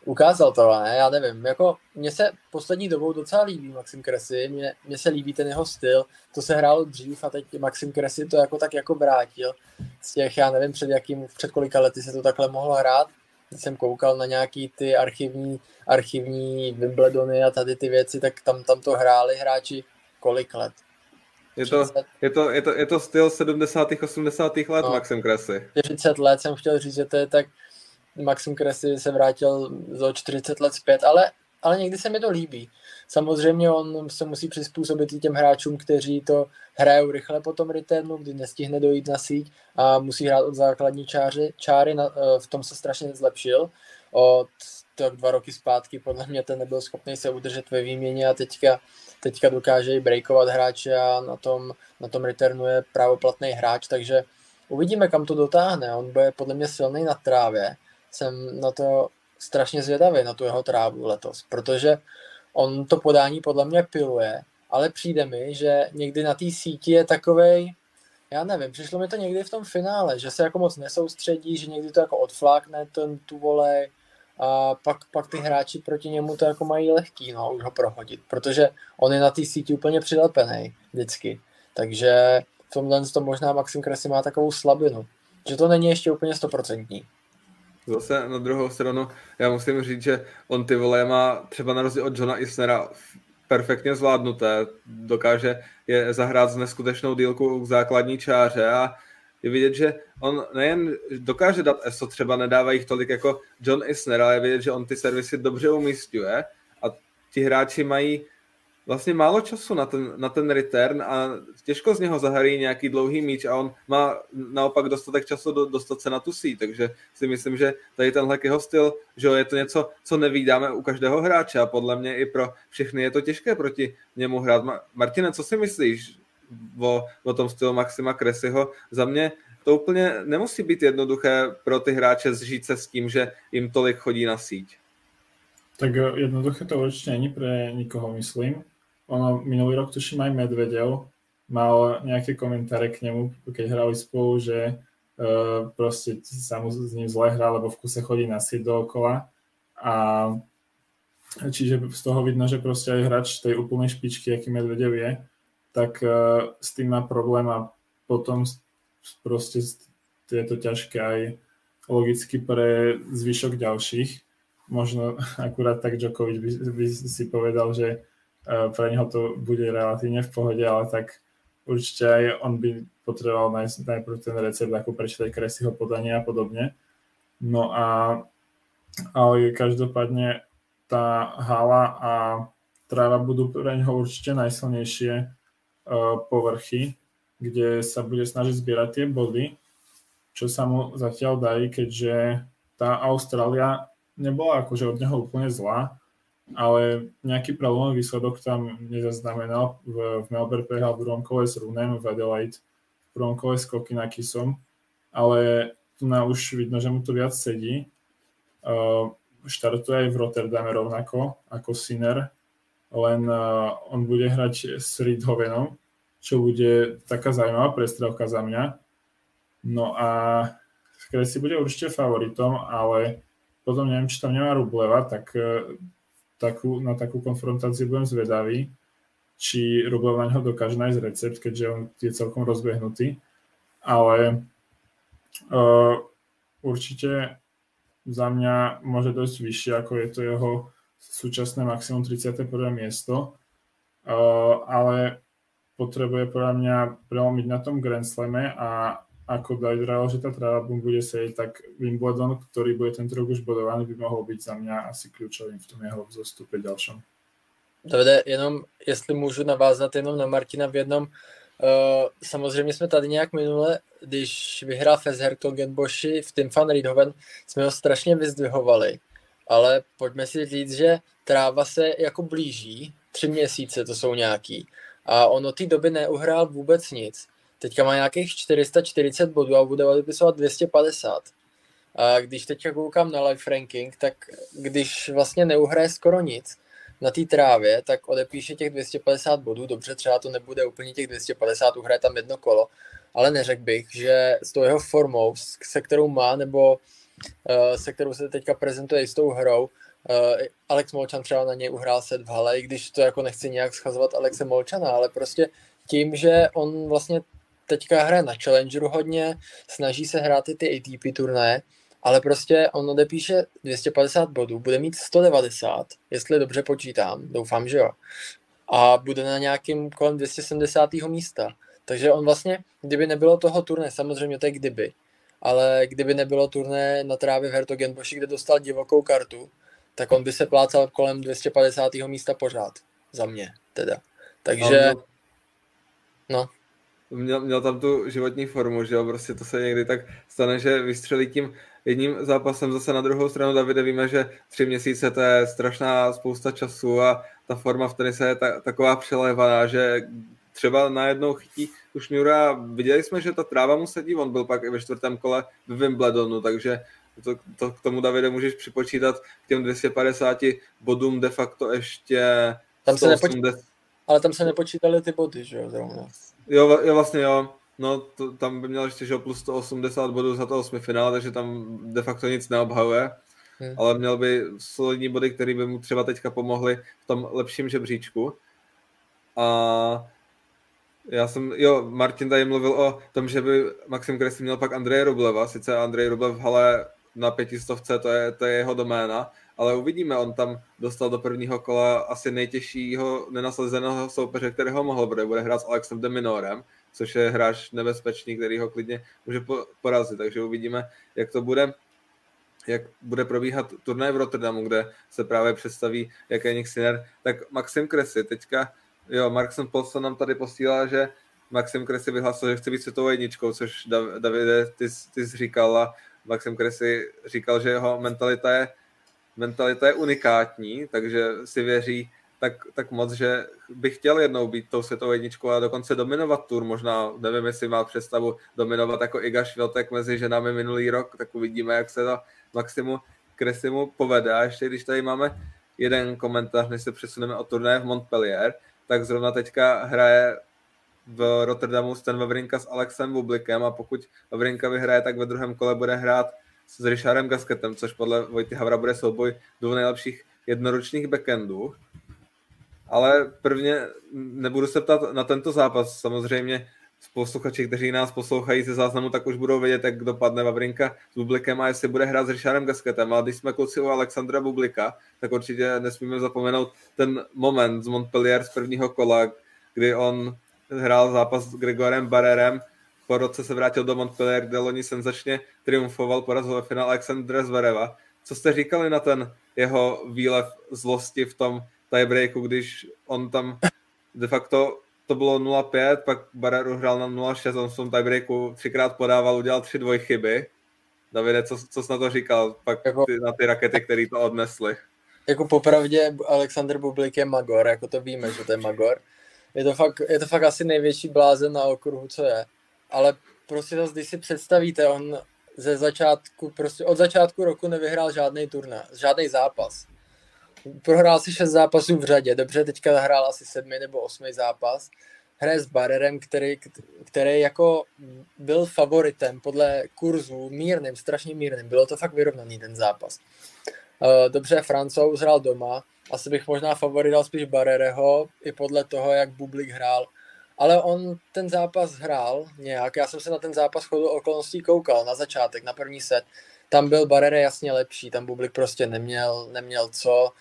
Speaker 2: ukázal to, ne? Já nevím, jako mně se poslední dobou docela líbí Maxim Kresy, mně, mně se líbí ten jeho styl, to se hrálo dřív a teď Maxim Kresy to jako tak jako vrátil z těch, já nevím, před jakým, před kolika lety se to takhle mohlo hrát. Když jsem koukal na nějaký ty archivní, archivní Wimbledony a tady ty věci, tak tam, tam to hráli hráči kolik let?
Speaker 1: Je to, je, to, je, to, je to styl 70. 80. let no, Maxim Kresy.
Speaker 2: 40 let jsem chtěl říct, že to je tak, Maxim Kresy se vrátil za 40 let zpět, ale, ale někdy se mi to líbí. Samozřejmě on se musí přizpůsobit i těm hráčům, kteří to hrajou rychle po tom returnu, kdy nestihne dojít na síť a musí hrát od základní čáry. čáry na, eh, v tom se strašně zlepšil. Od tak dva roky zpátky podle mě ten nebyl schopný se udržet ve výměně a teďka, teďka dokáže i breakovat hráče a na tom, na tom returnu je právoplatný hráč, takže uvidíme, kam to dotáhne. On bude podle mě silný na trávě. Jsem na to strašně zvědavý, na tu jeho trávu letos, protože on to podání podle mě piluje, ale přijde mi, že někdy na té síti je takovej, já nevím, přišlo mi to někdy v tom finále, že se jako moc nesoustředí, že někdy to jako odflákne ten, tu volej a pak, pak ty hráči proti němu to jako mají lehký, no, už ho prohodit, protože on je na té síti úplně přilepený vždycky. Takže v tomhle to možná Maxim Kresy má takovou slabinu, že to není ještě úplně stoprocentní.
Speaker 1: Zase na druhou stranu, já musím říct, že on ty vole má třeba na rozdíl od Johna Isnera perfektně zvládnuté, dokáže je zahrát s neskutečnou dílkou k základní čáře a je vidět, že on nejen dokáže dát ESO, třeba nedává jich tolik jako John Isner, ale je vidět, že on ty servisy dobře umístuje a ti hráči mají vlastně málo času na ten, na ten return a těžko z něho zaharí nějaký dlouhý míč a on má naopak dostatek času do, dostat se na tu síť, takže si myslím, že tady tenhle jeho styl, že je to něco, co nevídáme u každého hráče a podle mě i pro všechny je to těžké proti němu hrát. Martine, co si myslíš o, o tom stylu Maxima Kresyho? Za mě to úplně nemusí být jednoduché pro ty hráče zžít se s tím, že jim tolik chodí na síť.
Speaker 3: Tak jednoduché to určitě není pro nikoho, myslím ono, minulý rok tuším aj Medvedev mal nejaké komentáre k nemu, keď hrali spolu, že uh, proste sa mu s ním zle hrá, lebo v kuse chodí na sieť dookola a čiže z toho vidno, že proste aj hráč tej úplnej špičky, aký Medvedev je, tak uh, s tým má problém a potom proste je to ťažké aj logicky pre zvyšok ďalších. Možno akurát tak Djokovic by, by si povedal, že pre neho to bude relatívne v pohode, ale tak určite aj on by potreboval nájsť najprv ten recept, ako prečítať Kresyho podania a podobne. No a ale každopádne tá hala a tráva budú pre neho určite najsilnejšie uh, povrchy, kde sa bude snažiť zbierať tie body, čo sa mu zatiaľ darí, keďže tá Austrália nebola akože od neho úplne zlá, ale nejaký problémový výsledok tam nezaznamenal. V, v Melbourne prehral v druhom kole s Runem, v Adelaide v prvom kole s Kokinakisom, ale tu na už vidno, že mu to viac sedí. Uh, štartuje aj v Rotterdame rovnako ako Sinner, len uh, on bude hrať s Ridhovenom, čo bude taká zaujímavá prestrelka za mňa. No a Kresi bude určite favoritom, ale potom neviem, či tam nemá Rubleva, tak uh, takú, na takú konfrontáciu budem zvedavý, či Rublev na neho dokáže nájsť recept, keďže on je celkom rozbehnutý. Ale uh, určite za mňa môže dosť vyššie, ako je to jeho súčasné maximum 31. miesto. Uh, ale potrebuje podľa mňa prelomiť na tom Grand Slame a ako Dajdral, že tá tráva bude sedieť, tak Wimbledon, ktorý bude tento rok už bodovaný, by mohol byť za mňa asi kľúčovým v tom jeho vzostupe ďalšom.
Speaker 2: Davide, jenom jestli můžu navázat jenom na Martina v jednom, Uh, samozřejmě jsme tady nějak minule, když vyhrál Fezhertogen Boši v Tim van Riedhoven, jsme ho strašně vyzdvihovali, ale pojďme si říct, že tráva se jako blíží, tři měsíce to jsou nějaký, a on od té doby neuhrál vůbec nic. Teďka má nějakých 440 bodů a bude odepisovat 250. A když teďka koukám na live ranking, tak když vlastně neuhraje skoro nic na té trávě, tak odepíše těch 250 bodů. Dobře, třeba to nebude úplně těch 250, uhraje tam jedno kolo, ale neřekl bych, že s tou jeho formou, se kterou má, nebo uh, se kterou se teďka prezentuje i s tou hrou, Uh, Alex Molčan třeba na něj uhrál set v hale, i když to jako nechci nějak schazovat Alexe Molčana, ale prostě tím, že on vlastně teďka hraje na Challengeru hodně, snaží se hrát i ty ATP turnaje, ale prostě on odepíše 250 bodů, bude mít 190, jestli dobře počítám, doufám, že jo. A bude na nějakým kolem 270. místa. Takže on vlastně, kdyby nebylo toho turné, samozřejmě to je kdyby, ale kdyby nebylo turné na trávě v Hertogenboši, kde dostal divokou kartu, tak on by se plácal kolem 250. místa pořád. Za mě teda. Takže, no.
Speaker 1: Měl, měl tam tu životní formu, že jo, prostě to se někdy tak stane, že vystřelí tím jedním zápasem zase na druhou stranu. Davide víme, že tři měsíce to je strašná spousta času a ta forma v tenise je ta, taková přelévaná, že třeba najednou chytí už Miura, viděli jsme, že ta tráva mu sedí, on byl pak i ve čtvrtém kole v Wimbledonu, takže to, to k tomu Davide můžeš připočítat k těm 250 bodům de facto ještě
Speaker 2: tam se nepočítali, ale tam se nepočítali ty body, že jo, zrovna.
Speaker 1: Jo, jo vlastně jo. No, to, tam by měl ještě že plus 180 bodů za to osmi finále, takže tam de facto nic neobhajuje. Hmm. Ale měl by solidní body, které by mu třeba teďka pomohly v tom lepším žebříčku. A já jsem, jo, Martin tady mluvil o tom, že by Maxim Kresy měl pak Andreje Rubleva, sice Andrej Rublev v hale na pětistovce, to je, to je jeho doména, ale uvidíme, on tam dostal do prvního kola asi nejtěžšího nenaslezeného soupeře, kterého mohl, bude, bude hrát s Alexem de Minorem, což je hráč nebezpečný, který ho klidně může porazit, takže uvidíme, jak to bude jak bude probíhat turnaj v Rotterdamu, kde se právě představí Jakénik Sinner, tak Maxim Kresy teďka, jo, Markson Polson nám tady posílá, že Maxim Kresy vyhlásil, že chce být světovou jedničkou, což Davide, ty, ty jsi říkal a Maxim Kresy říkal, že jeho mentalita je, mentalita je unikátní, takže si věří tak, tak moc, že bych chtěl jednou být tou světovou jedničkou a dokonce dominovat tur, možná, nevím, jestli má představu dominovat jako Iga Šviltek mezi ženami minulý rok, tak uvidíme, jak se to Maximu Kresimu povede. A ještě když tady máme jeden komentář, než se přesuneme o turné v Montpellier, tak zrovna teďka hraje v Rotterdamu Stan Wawrinka s Alexem Bublikem a pokud Wawrinka vyhraje, tak ve druhém kole bude hrát s Richardem Gasketem, což podle Vojty Havra bude souboj dvou nejlepších jednoročních backendů. Ale prvně nebudu se ptat na tento zápas. Samozřejmě posluchači, kteří nás poslouchají ze záznamu, tak už budou vědět, jak dopadne Vavrinka s Bublikem a jestli bude hrát s Richardem Gasketem. Ale když jsme kluci u Alexandra Bublika, tak určitě nesmíme zapomenout ten moment z Montpellier z prvního kola, kdy on hrál zápas s Gregorem Barrerem, po roce se vrátil do Montpellier, kde loni senzačně triumfoval, porazil ve finále Alexandra Zvereva. Co jste říkali na ten jeho výlev zlosti v tom tiebreaku, když on tam de facto to bylo 0-5, pak Barreru hrál na 0-6, on v tom tiebreaku třikrát podával, udělal tři dvojchyby. Davide, co, co jsi na to říkal, pak jako, ty, na ty rakety, které to odnesly?
Speaker 2: Jako popravdě Alexander Bublik je Magor, jako to víme, že to je Magor. Je to fakt, je to fakt asi největší blázen na okruhu, co je. Ale prostě zase, když si představíte, on ze začátku, prostě od začátku roku nevyhrál žádný turné, žádný zápas. Prohrál si šest zápasů v řadě, dobře, teďka hrál asi sedmý nebo osmý zápas. Hraje s Barrerem, který, který jako byl favoritem podle kurzu mírným, strašně mírným. Bylo to fakt vyrovnaný ten zápas. Eh, dobře, Francouz hrál doma, asi bych možná favorital spíš Barrereho, i podle toho, jak Bublik hrál. Ale on ten zápas hrál nějak, já jsem se na ten zápas chodu okolností koukal na začátek, na první set. Tam byl Barrere jasně lepší, tam Bublik prostě neměl, neměl co.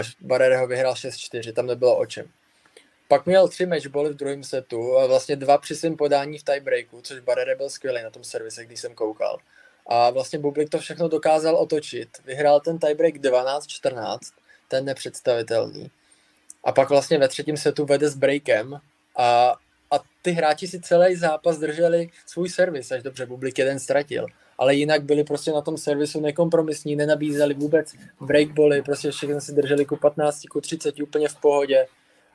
Speaker 2: Eh, Barrere ho vyhrál 6-4, tam nebylo o čem. Pak měl tři matchbally v druhém setu, a vlastně dva při svém podání v tiebreaku, což Barrere byl skvělý na tom servise, když jsem koukal. A vlastně Bublik to všechno dokázal otočit. Vyhrál ten tiebreak 12-14, ten nepředstavitelný. A pak vlastně ve třetím setu vede s breakem a, a ty hráči si celý zápas drželi svůj servis, až dobře Bublik jeden ztratil ale jinak byli prostě na tom servisu nekompromisní, nenabízeli vůbec breakboly, prostě všechno si drželi ku 15, ku 30 úplně v pohodě.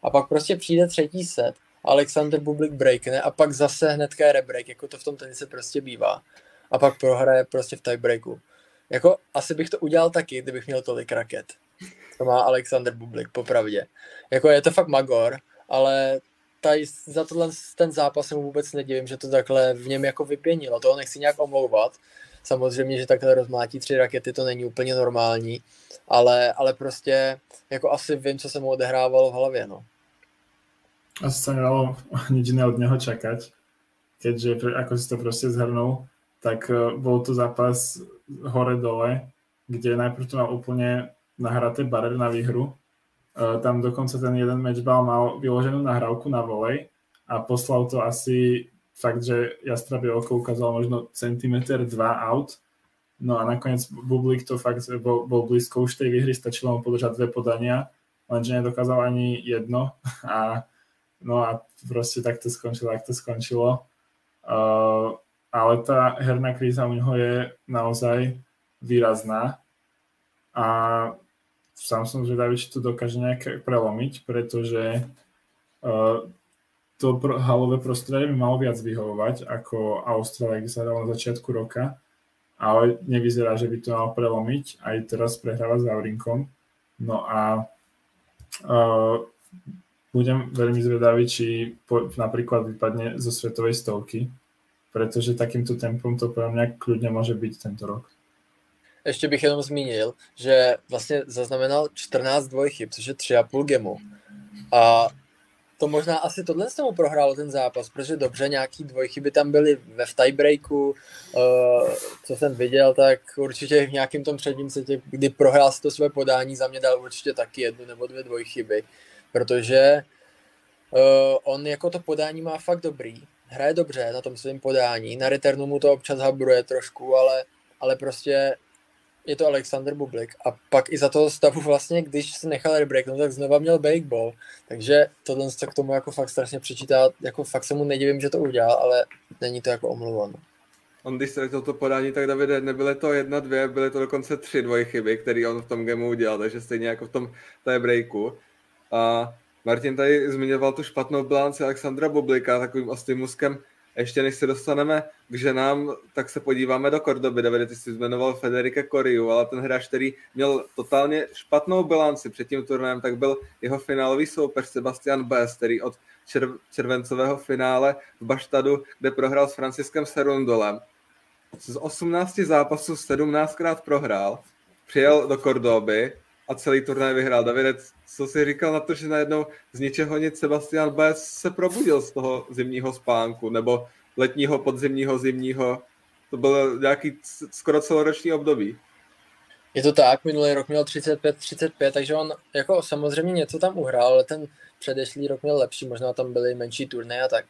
Speaker 2: A pak prostě přijde třetí set, Alexander Bublik breakne a pak zase hnedka rebreak, jako to v tom tenise prostě bývá. A pak prohraje prostě v tiebreaku. Jako asi bych to udělal taky, kdybych měl tolik raket. To má Alexander Bublik, popravdě. Jako je to fakt magor, ale tady za tohle ten zápas se mu vůbec nedivím, že to takhle v něm jako vypěnilo. Toho nechci nějak omlouvat. Samozřejmě, že takhle rozmlátí tři rakety, to není úplně normální, ale, ale prostě jako asi vím, co se mu odehrávalo v hlavě, no.
Speaker 3: Asi se nedalo nic od něho čekat. keďže, ako si to proste zhrnul, tak uh, bol to zápas hore-dole, kde najprv to mal úplne nahraté barer na výhru. Uh, tam dokonca ten jeden matchball mal vyloženú nahrávku na volej a poslal to asi fakt, že Jastrabie oko ukázalo možno centimeter, dva out. No a nakoniec Bublik to fakt bol, bol blízko už tej výhry, stačilo mu podržať dve podania, lenže nedokázal ani jedno a no a proste tak to skončilo, tak to skončilo. Uh, ale tá herná kríza u neho je naozaj výrazná a sám som zvedavý, či to dokáže nejak prelomiť, pretože uh, to pro, halové prostredie by malo viac vyhovovať ako Austrália, kde sa hralo na začiatku roka, ale nevyzerá, že by to mal prelomiť. Aj teraz prehráva s Vavrinkom. No a uh, budem veľmi zvedavý, či po, napríklad vypadne zo svetovej stovky, pretože takýmto tempom to pre mňa kľudne môže byť tento rok.
Speaker 2: Ještě bych jenom zmínil, že vlastně zaznamenal 14 dvojchyb, což je 3,5 gemu. A to možná asi tohle s tomu prohrálo ten zápas, protože dobře, nějaký dvojchyby tam byly ve tiebreaku, uh, co jsem viděl, tak určitě v nějakém tom předním setě, kdy prohrál si to své podání, za mě dal určitě taky jednu nebo dvě dvojchyby, protože uh, on jako to podání má fakt dobrý, hraje dobře na tom svém podání, na returnu mu to občas habruje trošku, ale, ale prostě je to Alexander Bublik a pak i za toho stavu vlastně, když se nechal rebreaknout, tak znova měl ball, takže tohle se k tomu jako fakt strašně přečítá, jako fakt se mu nedivím, že to udělal, ale není to jako omluvan.
Speaker 1: On když ztratil to podání, tak Davide, nebyly to jedna, dvě, byly to dokonce tři dvoje chyby, které on v tom gameu udělal, takže stejně jako v tom té breaku. A Martin tady zmiňoval tu špatnou bilanci Alexandra Bublika takovým ostým muskem ještě než se dostaneme k ženám, tak se podíváme do Kordoby. Davide, ty jsi jmenoval Federika Koriu, ale ten hráč, který měl totálně špatnou bilanci před tím turnajem, tak byl jeho finálový soupeř Sebastian Bess, který od červ- červencového finále v Baštadu, kde prohrál s Franciskem Serundolem. Z 18 zápasů 17krát prohrál, přijel do Kordoby a celý turnaj vyhrál. Davide, co si říkal na to, že najednou z ničeho nic Sebastian Baez se probudil z toho zimního spánku, nebo letního, podzimního, zimního. To bylo nějaký skoro celoroční období.
Speaker 2: Je to tak, minulý rok měl 35-35, takže on jako samozřejmě něco tam uhrál, ale ten předešlý rok měl lepší, možná tam byly menší turné a tak.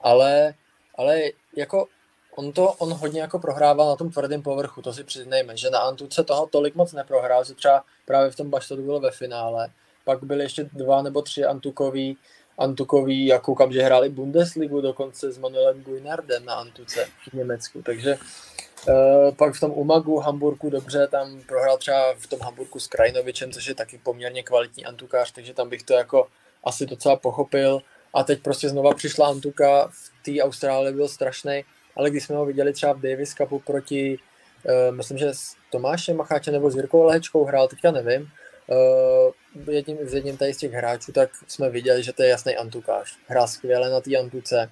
Speaker 2: Ale, ale jako on to, on hodně jako prohrával na tom tvrdém povrchu, to si přiznejme, že na Antuce toho tolik moc neprohrál, že třeba právě v tom Baštadu bylo ve finále, pak byly ještě dva nebo tři Antukový, Antukový, jak koukám, že hráli Bundesligu dokonce s Manuelem Guinardem na Antuce v Německu, takže Uh, pak v tom Umagu, Hamburgu, dobře, tam prohrál třeba v tom Hamburgu s Krajinovičem, což je taky poměrně kvalitní antukář, takže tam bych to jako asi docela pochopil. A teď prostě znova přišla Antuka, v té Austrálii byl strašný ale když jsme ho viděli třeba v Davis Cupu proti, uh, myslím, že s Tomášem Macháčem nebo s Jirkou Lehečkou hrál, teďka nevím, uh, jedním, s jedním tady z těch hráčů, tak jsme viděli, že to je jasný antukář. Hrá skvěle na té antuce,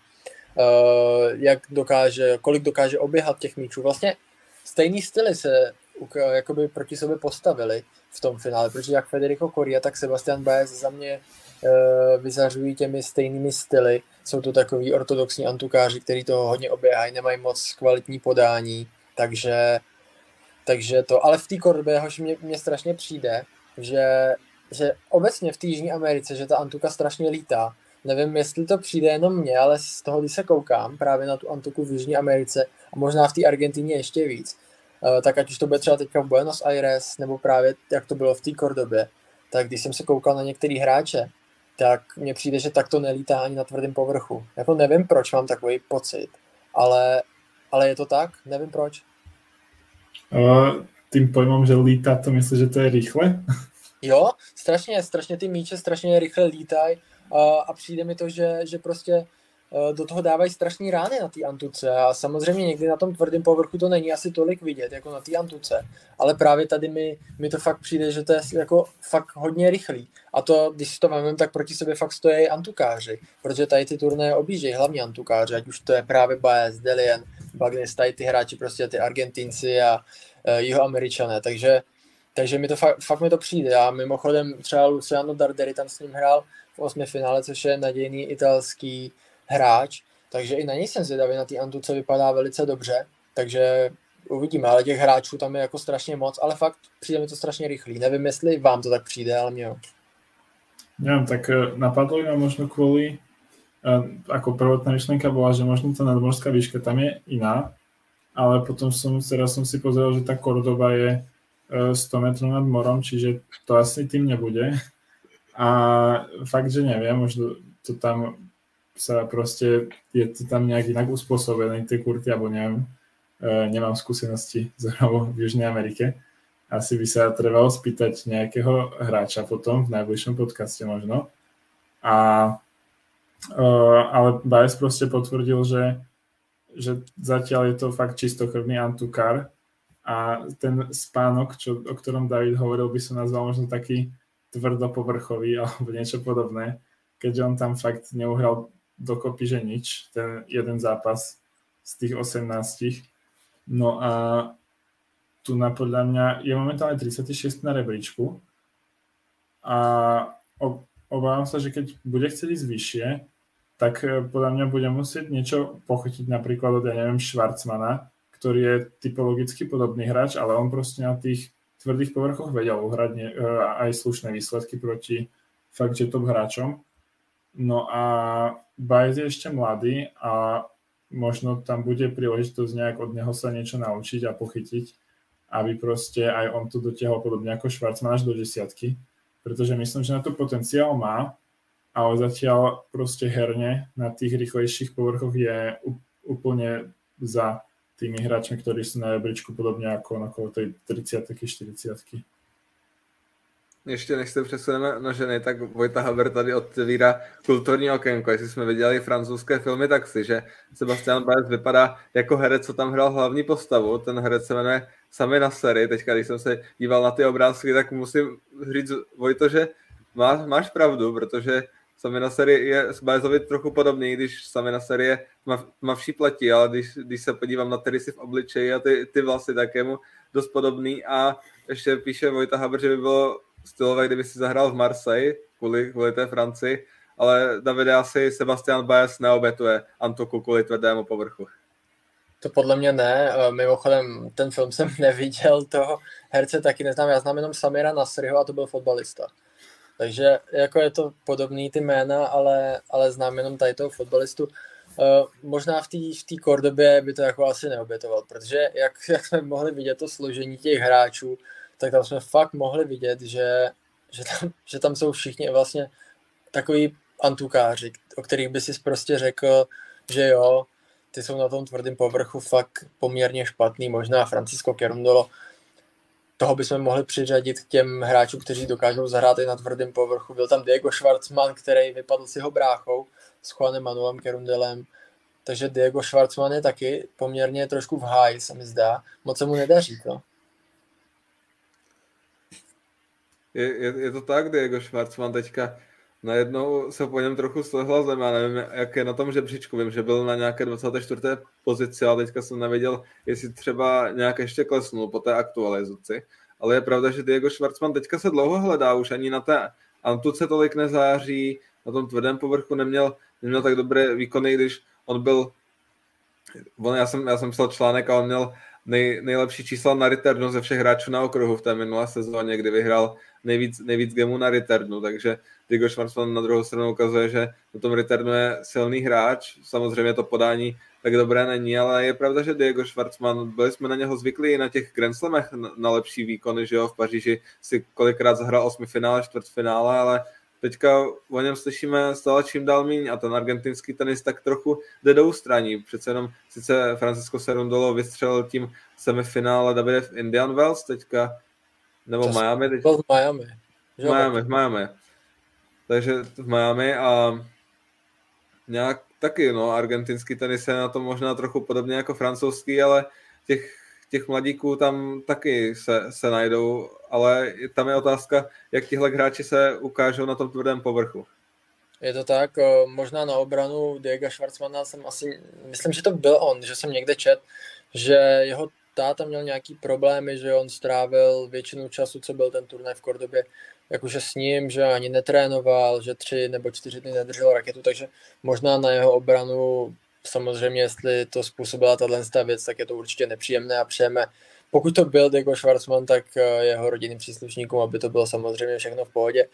Speaker 2: uh, jak dokáže, kolik dokáže oběhat těch míčů. Vlastně stejný styly se jakoby proti sobě postavili v tom finále, protože jak Federico Coria, tak Sebastian Baez za mě vyzařují těmi stejnými styly jsou to takový ortodoxní antukáři, kteří to hodně oběhají, nemají moc kvalitní podání, takže, takže to, ale v té korbě, hož mě, mě strašně přijde, že, že obecně v té Jižní Americe, že ta antuka strašně lítá. Nevím, jestli to přijde jenom mně, ale z toho, když se koukám právě na tu antuku v Jižní Americe a možná v té Argentině ještě víc, eh, tak ať už to bude třeba teďka v Buenos Aires, nebo právě jak to bylo v té Kordobě, tak když jsem se koukal na některý hráče, tak mně přijde, že tak to nelítá ani na tvrdém povrchu. Jako nevím, proč mám takový pocit, ale, ale je to tak, nevím proč.
Speaker 3: Uh, tím pojmem, že lítá, to myslíš, že to je rychle?
Speaker 2: jo, strašně, strašně ty míče strašně rychle lítají a, a přijde mi to, že, že prostě do toho dávají strašní rány na té antuce a samozřejmě někdy na tom tvrdém povrchu to není asi tolik vidět jako na té antuce, ale právě tady mi, mi to fakt přijde, že to je jako fakt hodně rychlý. A to, když si to vezmeme, tak proti sobě fakt stojí antukáři, protože tady ty turné objíždějí hlavně antukáři, ať už to je právě Baez, Delian, Bagnes, tady ty hráči prostě ty Argentinci a uh, jihoameričané, takže takže mi to fakt, fakt mi to přijde. A mimochodem třeba Luciano Darderi tam s ním hrál v osmi finále, což je nadějný italský hráč, takže i na něj jsem zvědavý, na té Antuce vypadá velice dobře, takže uvidíme, ale těch hráčů tam je jako strašně moc, ale fakt přijde mi to strašně rychlý. Nevím, jestli vám to tak přijde, ale mě jo.
Speaker 3: Neviem, tak eh, napadlo ma možno kvôli, eh, ako prvotná myšlenka bola, že možno tá nadmorská výška tam je iná, ale potom som, teraz som si pozrel, že tá Kordoba je 100 eh, metrov nad morom, čiže to asi tým nebude. A fakt, že neviem, možno to tam sa proste, je to tam nejak inak uspôsobené, tie kurty, alebo neviem, nemám skúsenosti z v Južnej Amerike asi by sa trebalo spýtať nejakého hráča potom v najbližšom podcaste možno. A, uh, ale Baez proste potvrdil, že, že zatiaľ je to fakt čistokrvný antukar a ten spánok, čo, o ktorom David hovoril, by som nazval možno taký tvrdopovrchový alebo niečo podobné, keďže on tam fakt neuhral dokopy, že nič, ten jeden zápas z tých 18. No a tu na podľa mňa je momentálne 36 na rebríčku a obávam sa, že keď bude chcieť ísť vyššie, tak e, podľa mňa bude musieť niečo pochytiť napríklad od, ja neviem, Schwarzmana, ktorý je typologicky podobný hráč, ale on proste na tých tvrdých povrchoch vedel uhrať e, aj slušné výsledky proti fakt, že top hráčom. No a Baez je ešte mladý a možno tam bude príležitosť nejak od neho sa niečo naučiť a pochytiť aby proste aj on to dotiahol podobne ako Schwarzman až do desiatky, pretože myslím, že na to potenciál má, ale zatiaľ proste herne na tých rýchlejších povrchoch je úplne za tými hráčmi, ktorí sú na rebríčku podobne ako na kolo tej 30 40
Speaker 1: ještě než se přesuneme na ženy, tak Vojta Haber tady otevírá kulturní okénko. Jestli jsme viděli francouzské filmy, tak si, že Sebastian Baez vypadá jako herec, co tam hrál hlavní postavu. Ten herec se jmenuje Sami na sérii. Teďka, když jsem se díval na ty obrázky, tak musím říct, Vojto, že má, máš pravdu, protože Sami na sérii je s Baezovi trochu podobný, když Sami na sérii je tmavší platí, ale když, když se podívám na ty v obličeji a ty, ty vlasy, tak je mu dost podobný a ještě píše Vojta Haber, že by bylo stylové, kdyby si zahrál v Marseille kvůli, kvůli té Francii, ale Davide asi Sebastian Baez neobětuje Antoku kvůli tvrdému povrchu.
Speaker 2: To podle mě ne. Mimochodem, ten film jsem neviděl, toho herce taky neznám. Já znám jenom Samira Nasriho a to byl fotbalista. Takže jako je to podobný ty jména, ale, ale znám jenom tady toho fotbalistu. Uh, možná v té v Kordobě by to jako asi neobětoval, protože jak, jak jsme mohli vidět to složení těch hráčů, tak tam jsme fakt mohli vidět, že, že, tam, že tam jsou všichni vlastně takový antukáři, o kterých by si prostě řekl, že jo, ty jsou na tom tvrdém povrchu fakt poměrně špatný, možná Francisco Kerundolo, toho bychom mohli přiřadit k těm hráčům, kteří dokážou zahrát i na tvrdém povrchu. Byl tam Diego Schwartzman, který vypadl s jeho bráchou, s Juanem Manuelem Kerundelem, takže Diego Schwartzman je taky poměrně trošku v háji, se mi zdá. Moc se mu nedaří to.
Speaker 1: Je, je, je to tak, Diego Schwartzman teďka najednou se po něm trochu slehla zem, já nevím, jak je na tom žebříčku, vím, že byl na nějaké 24. pozici, ale teďka jsem nevěděl, jestli třeba nějak ještě klesnul po té aktualizaci, ale je pravda, že Diego Schwartzman teďka se dlouho hledá, už ani na té Antuce tolik nezáří, na tom tvrdém povrchu neměl, neměl tak dobré výkony, když on byl, on, já, jsem, já jsem psal článek a on měl nej, nejlepší čísla na returnu ze všech hráčů na okruhu v té minulé sezóně, kdy vyhrál nejvíc, nejvíc gemů na returnu, takže Diego Schwarzman na druhou stranu ukazuje, že na tom returnu je silný hráč, samozřejmě to podání tak dobré není, ale je pravda, že Diego Schwarzman, byli jsme na něho zvyklí na těch Grand Slamech na, na lepší výkony, že jo, v Paříži si kolikrát zahrál osmi finále, čtvrtfinále, ale teďka o něm slyšíme stále čím dál míň a ten argentinský tenis tak trochu jde do ústraní. Přece jenom sice Francisco Serundolo vystřelil tím semifinále Davide v Indian Wells teďka, nebo Čas, Miami. Teď...
Speaker 2: v Miami.
Speaker 1: V Miami, v Miami. Takže v Miami a nějak taky, no, argentinský tenis je na tom možná trochu podobně jako francouzský, ale těch těch mladíků tam taky se, se najdou, ale tam je otázka, jak tihle hráči se ukážou na tom tvrdém povrchu.
Speaker 2: Je to tak, možná na obranu Diego Schwarzmana jsem asi, myslím, že to byl on, že jsem někde čet, že jeho táta měl nějaký problémy, že on strávil většinu času, co byl ten turnaj v Kordobě, jakože s ním, že ani netrénoval, že tři nebo čtyři dny nedržel raketu, takže možná na jeho obranu samozřejmě, jestli to způsobila tato věc, tak je to určitě nepříjemné a přejeme, pokud to byl Diego Schwarzman, tak eh, jeho rodinným příslušníkům, aby to bylo samozřejmě všechno v pohodě,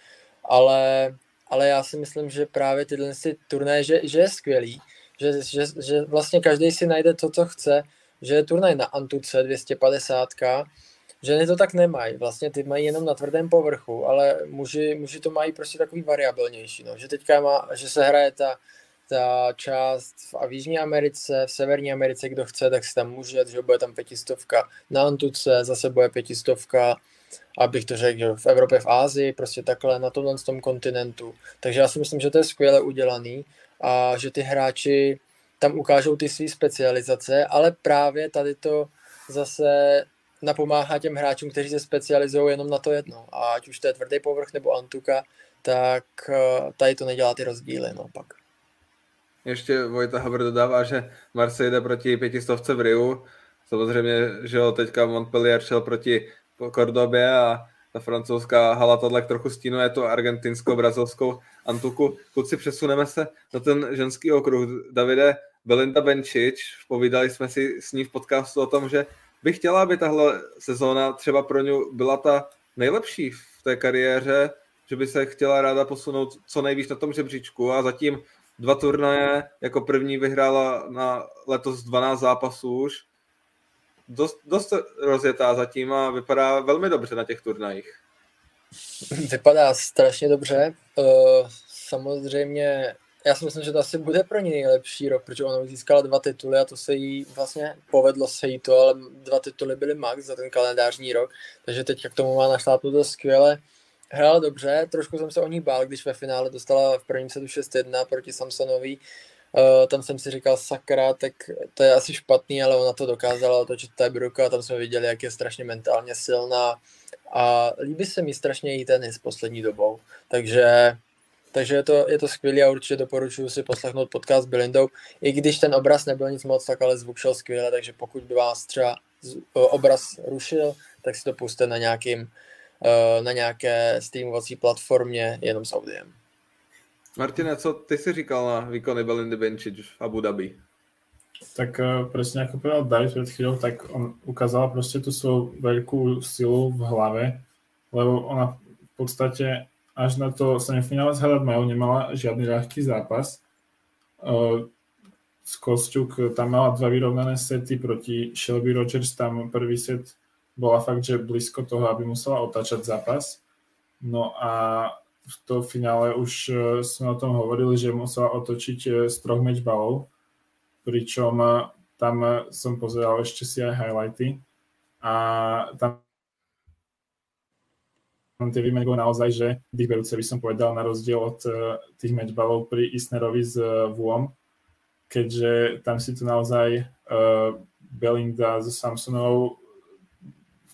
Speaker 2: ale, ale já si myslím, že právě tyhle turnaje, že, že je skvělý, že, že, že vlastně každý si najde to, co chce, že je turnaj na Antuce 250, Ženy to tak nemají, vlastně ty mají jenom na tvrdém povrchu, ale muži, muži to mají prostě takový variabilnější, no. že teďka má, že se hraje ta, ta část v, v Jižní Americe, v Severní Americe, kdo chce, tak si tam může, že bude tam pětistovka na Antuce, zase bude pětistovka, abych to řekl, v Evropě, v Ázii, prostě takhle na tomhle tom kontinentu. Takže já si myslím, že to je skvěle udělaný a že ty hráči tam ukážou ty své specializace, ale právě tady to zase napomáhá těm hráčům, kteří se specializují jenom na to jedno. A ať už to je tvrdý povrch nebo Antuka, tak eh, tady to nedělá ty rozdíly, no pak.
Speaker 1: Ještě Vojta Haber dodává, že Marseille jde proti pětistovce v Riu. Samozřejmě, že ho teďka Montpellier šel proti Kordobě a ta francouzská hala tohle trochu stínuje tu argentinsko-brazilskou Antuku. Kluci, přesuneme se na ten ženský okruh. Davide, Belinda Benčič, povídali jsme si s ní v podcastu o tom, že bych chtěla, aby tahle sezóna třeba pro ně byla ta nejlepší v té kariéře, že by se chtěla ráda posunout co nejvíc na tom žebříčku a zatím dva turnaje, jako první vyhrála na letos 12 zápasů už, dost, dost rozjetá zatím a vypadá velmi dobře na těch turnajích.
Speaker 2: Vypadá strašně dobře. Uh, samozřejmě já si myslím, že to asi bude pro ní nejlepší rok, protože ona získala dva tituly a to se jí vlastně povedlo se jí to, ale dva tituly byly max za ten kalendářní rok, takže teď k tomu má našlápnuto skvěle. Hrála dobře, trošku jsem se o ní bál, když ve finále dostala v prvním setu 6-1 proti Samsonovi. Uh, tam jsem si říkal, sakra, tak to je asi špatný, ale ona to dokázala otočit tiebreak a tam jsme viděli, jak je strašně mentálně silná a líbí se mi strašně její tenis poslední dobou. Takže takže je to, je to skvělé a určitě doporučuji si poslechnout podcast s Belindou. I když ten obraz nebyl nic moc, tak ale zvuk šel skvěle, takže pokud by vás třeba obraz rušil, tak si to puste na, nějakým, e, na nějaké streamovací platformě jenom s audiem.
Speaker 1: Martine, co ty si říkal na výkony Belindy Bencic v Abu Dhabi?
Speaker 3: Tak uh, presne ako povedal David pred chvíľou, tak on ukázala proste tú svoju veľkú silu v hlave, lebo ona v podstate až na to semifinále s majú nemala žiadny ľahký zápas. Z Kosťuk tam mala dva vyrovnané sety proti Shelby Rogers, tam prvý set bola fakt, že blízko toho, aby musela otáčať zápas. No a v to finále už e, sme o tom hovorili, že musela otočiť z troch balov, pričom tam som pozeral ešte si aj highlighty a tam tie výmeny boli naozaj, že dýchberúce by som povedal na rozdiel od uh, tých matchballov pri Isnerovi s Vuom, keďže tam si to naozaj uh, Belinda so Samsonovou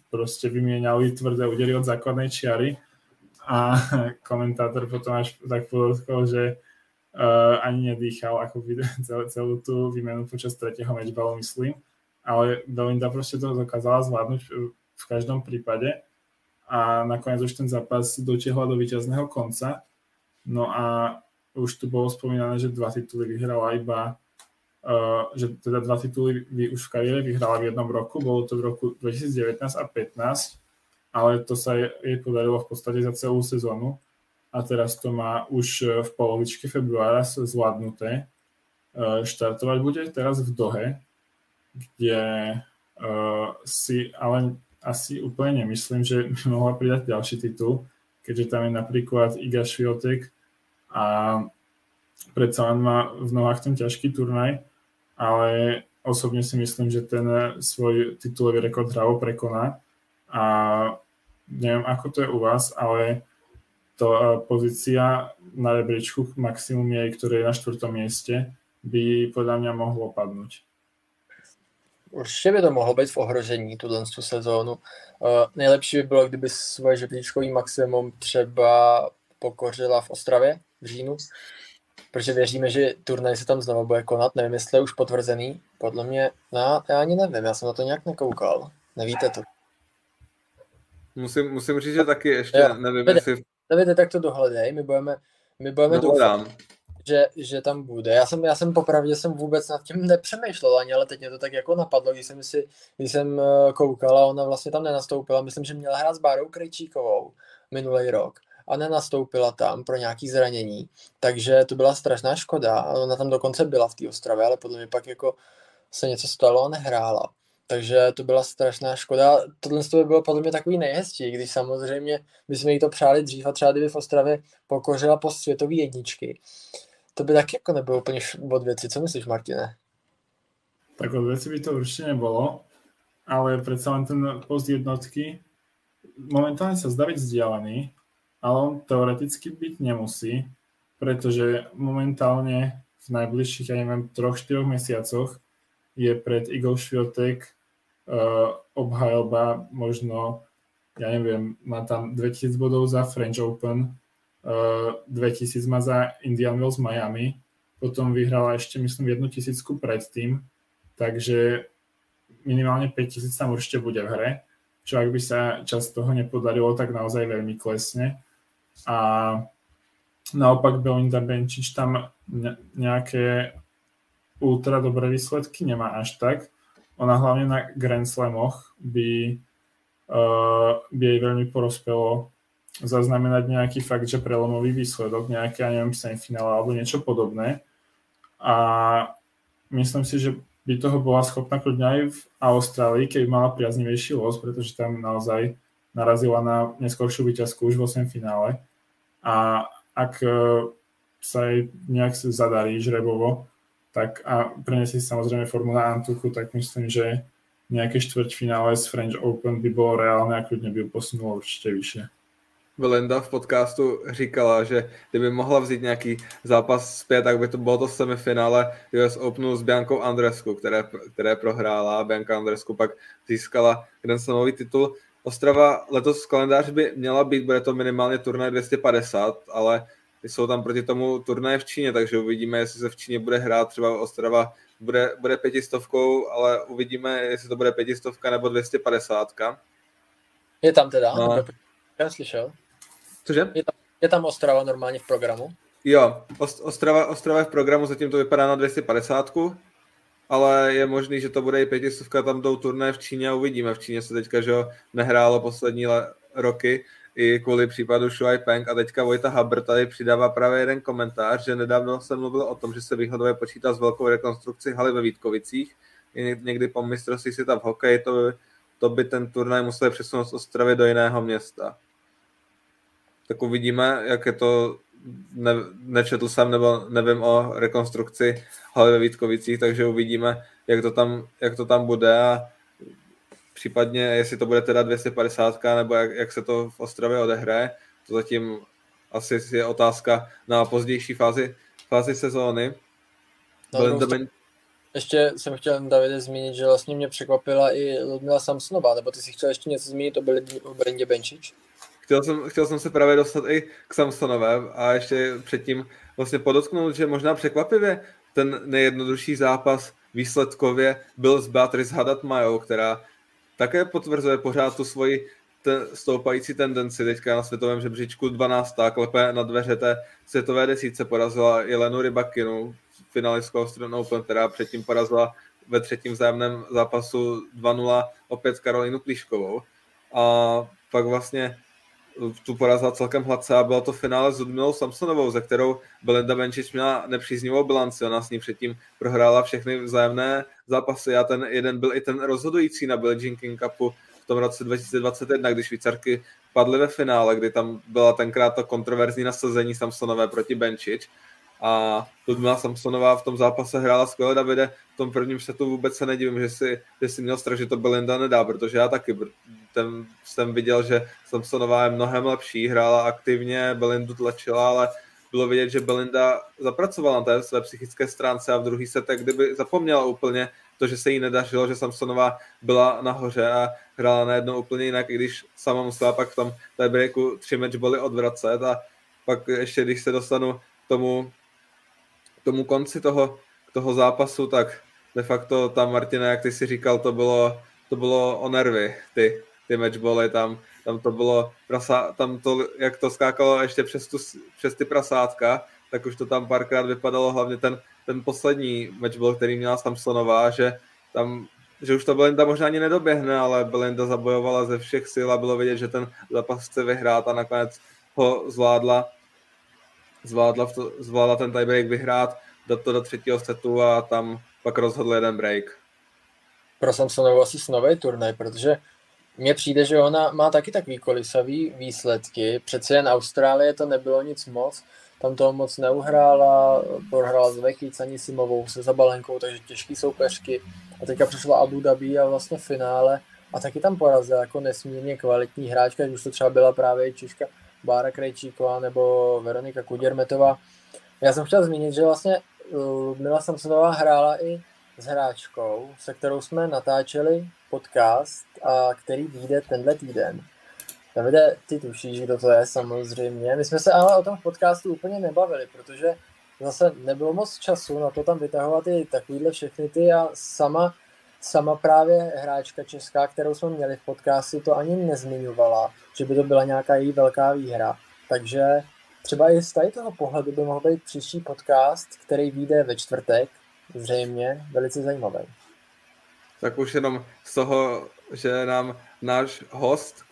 Speaker 3: proste vymieniali tvrdé údery od základnej čiary a komentátor potom až tak podotkol, že uh, ani nedýchal ako celú, celú tú výmenu počas tretieho matchballu, myslím. Ale Belinda proste to dokázala zvládnuť v každom prípade a nakoniec už ten zápas dotiahla do víťazného konca. No a už tu bolo spomínané, že dva tituly vyhrala iba Uh, že teda dva tituly už v kariére vyhrala v jednom roku, bolo to v roku 2019 a 2015, ale to sa jej podarilo v podstate za celú sezónu a teraz to má už v polovičke februára zvládnuté. Uh, štartovať bude teraz v Dohe, kde uh, si ale asi úplne nemyslím, že by mohla pridať ďalší titul, keďže tam je napríklad Iga Šviotek a predsa len má v nohách ten ťažký turnaj, ale osobne si myslím, že ten svoj titulový rekord hrávo prekoná a neviem, ako to je u vás, ale to pozícia na rebríčku maximum jej, ktoré je na štvrtom mieste, by podľa mňa mohlo padnúť.
Speaker 2: Určitě by to mohlo být v ohrožení tuhle tu sezónu. Uh, nejlepší by bylo, kdyby svoje žebříčkový maximum třeba pokořila v Ostravě v říjnu, protože věříme, že turnaj se tam znovu bude konat. Nevím, jestli je už potvrzený. Podle mě, no, já ani nevím, já jsem na to nějak nekoukal. Nevíte to.
Speaker 1: Musím, musím říct, že taky ještě jo, nevím,
Speaker 2: jestli... Davide, tak to dohledej, my budeme, my budeme doufat, že, že tam bude. Já jsem, já jsem popravdě jsem vůbec nad tím nepřemýšlel ani, ale teď mě to tak jako napadlo, když jsem si, když jsem eh, koukal a ona vlastně tam nenastoupila. Myslím, že měla hrát s Bárou Krejčíkovou minulý rok a nenastoupila tam pro nějaký zranění, takže to byla strašná škoda. Ona tam dokonce byla v té Ostravě, ale podle mě pak jako se něco stalo a nehrála. Takže to byla strašná škoda. Tohle by bylo podle mě takový nejhezčí, když samozřejmě bychom jí to přáli dřív a třeba kdyby v Ostravě pokořila po světové jedničky. To by taky jako nebylo úplně od věci. Co myslíš, Martine?
Speaker 3: Tak od věci by to určitě nebylo, ale přece len ten post jednotky momentálně se zdá být vzdialený, ale on teoreticky být nemusí, protože momentálně v najbližších, ja neviem, troch, štyroch mesiacoch je pred Igor Šviotek uh, obhajoba možno, ja neviem, má tam 2000 bodov za French Open, 2000 má za Indian Wells Miami, potom vyhrala ešte, myslím, jednu tisícku predtým, takže minimálne 5000 tam určite bude v hre, čo ak by sa čas toho nepodarilo, tak naozaj veľmi klesne. A naopak Belinda Benčič tam nejaké ultra dobré výsledky nemá až tak. Ona hlavne na Grand Slamoch by, uh, by jej veľmi prospelo zaznamenať nejaký fakt, že prelomový výsledok, nejaké, ja neviem, semifinále alebo niečo podobné. A myslím si, že by toho bola schopná kľudne aj v Austrálii, keby mala priaznivejší los, pretože tam naozaj narazila na neskôršiu výťazku už v 8 finále. A ak uh, sa jej nejak zadarí žrebovo, tak a preniesie samozrejme formu na Antuchu, tak myslím, že nejaké štvrťfinále z French Open by bylo reálné a klidně by posunulo určitě vyššie.
Speaker 1: Belinda v podcastu říkala, že kdyby mohla vzít nějaký zápas zpět, tak by to bylo to semifinále US Openu s Biankou Andresku, které, které prohrála. Bianca Andresku pak získala Grand Slamový titul. Ostrava letos v kalendáři by měla být, bude to minimálně turnaj 250, ale jsou tam proti tomu turnaje v Číně, takže uvidíme, jestli se v Číně bude hrát, třeba Ostrava bude, bude pětistovkou, ale uvidíme, jestli to bude pětistovka nebo 250.
Speaker 2: Je tam teda? No. Já slyšel.
Speaker 1: Cože?
Speaker 2: Je tam, je tam Ostrava normálně v programu?
Speaker 1: Jo, Ostrava, Ostrava je v programu, zatím to vypadá na 250, ale je možný, že to bude i pětistovka, tam jdou turné v Číně a uvidíme. V Číně se teďka že nehrálo poslední le- roky, i kvůli případu Shuai Peng a teďka Vojta Haber tady přidává právě jeden komentář, že nedávno jsem mluvil o tom, že se výhledově počítá s velkou rekonstrukcí haly ve Vítkovicích. I někdy po mistrovství světa v hokeji to, by, to by ten turnaj musel přesunout z Ostravy do jiného města. Tak uvidíme, jak je to ne, nečetl jsem nebo nevím o rekonstrukci haly ve Vítkovicích, takže uvidíme, jak to tam, jak to tam bude a případně jestli to bude teda 250 nebo jak, jak se to v Ostravě odehraje, to zatím asi je otázka na pozdější fázi, fázi sezóny.
Speaker 2: No, ben... Ještě jsem chtěl Davide zmínit, že vlastně mě překvapila i Ludmila Samsonová, nebo ty si chtěl ještě něco zmínit o, o Brendě Benčič?
Speaker 1: Chtěl jsem, chtěl jsem se právě dostat i k Samsonové a ještě předtím vlastně podotknout, že možná překvapivě ten nejjednodušší zápas výsledkově byl s Beatrice Haddad Majou, která také potvrzuje pořád tu svoji stoupající tendenci teďka na světovém žebříčku 12. klepe na dveře té světové desíce porazila Jelenu Rybakinu, finalistku Australian Open, která předtím porazila ve třetím vzájemném zápasu 2-0 opět Karolínu Plíškovou. A pak vlastně tu porazila celkem hladce a bylo to finále s Ludmilou Samsonovou, ze kterou Belinda Benčič měla nepříznivou bilanci. Ona s ní předtím prohrála všechny vzájemné zápasy a ten jeden byl i ten rozhodující na Billie Jean King Cupu v tom roce 2021, kdy Švýcarky padly ve finále, kdy tam byla tenkrát to kontroverzní nasazení Samsonové proti Benčič a Ludmila Samsonová v tom zápase hrála skvěle Davide, v tom prvním setu vůbec se nedivím, že si, že si měl strach, že to Belinda nedá, protože já taky ten, jsem viděl, že Samsonová je mnohem lepší, hrála aktivně, Belindu tlačila, ale bylo vidět, že Belinda zapracovala na té své psychické stránce a v druhý set, kdyby zapomněla úplně to, že se jí nedařilo, že Samsonová byla nahoře a hrála najednou úplně jinak, i když sama musela pak v tom breaku tři matchboly odvracet a pak ještě, když se dostanu k tomu, tomu konci toho, toho zápasu, tak de facto tam Martina, jak ty si říkal, to bylo, to bylo o nervy, ty, ty matchboly, tam, tam to bylo, prasa, tam to, jak to skákalo ještě přes, tu, přes ty prasátka, tak už to tam párkrát vypadalo, hlavně ten, ten poslední matchball, který měla Samsonová, že tam že už to Belinda možná ani nedoběhne, ale Belinda zabojovala ze všech sil a bylo vidět, že ten zápas chce vyhrát a nakonec ho zvládla, zvládla, to, zvládla ten tiebreak vyhrát, dát to do třetího setu a tam pak rozhodl jeden break.
Speaker 2: Pro Samsonovu asi snový turnaj, protože mně přijde, že ona má taky takový kolisavý výsledky. Přece jen Austrálie to nebylo nic moc, tam toho moc neuhrála, prohrála s Vechic, ani Simovou se Zabalenkou, takže těžký soupeřky. A teďka přišla Abu Dhabi a vlastně finále a taky tam porazila jako nesmírně kvalitní hráčka, už to třeba byla právě Češka Bára Krejčíková nebo Veronika Kuděrmetová. Já jsem chtěl zmínit, že vlastně Ludmila Samsonová hrála i s hráčkou, se kterou jsme natáčeli podcast, a který vyjde tenhle týden. Davide, ty tušíš, kdo to je samozřejmě. My jsme se ale o tom v podcastu úplně nebavili, protože zase nebylo moc času na to tam vytahovat i takovýhle všechny ty a sama, sama právě hráčka česká, kterou jsme měli v podcastu, to ani nezmiňovala, že by to byla nějaká její velká výhra. Takže třeba i z tady toho pohledu by mohl být příští podcast, který vyjde ve čtvrtek, zřejmě velice zajímavý.
Speaker 1: Tak už jenom z toho, že nám náš host,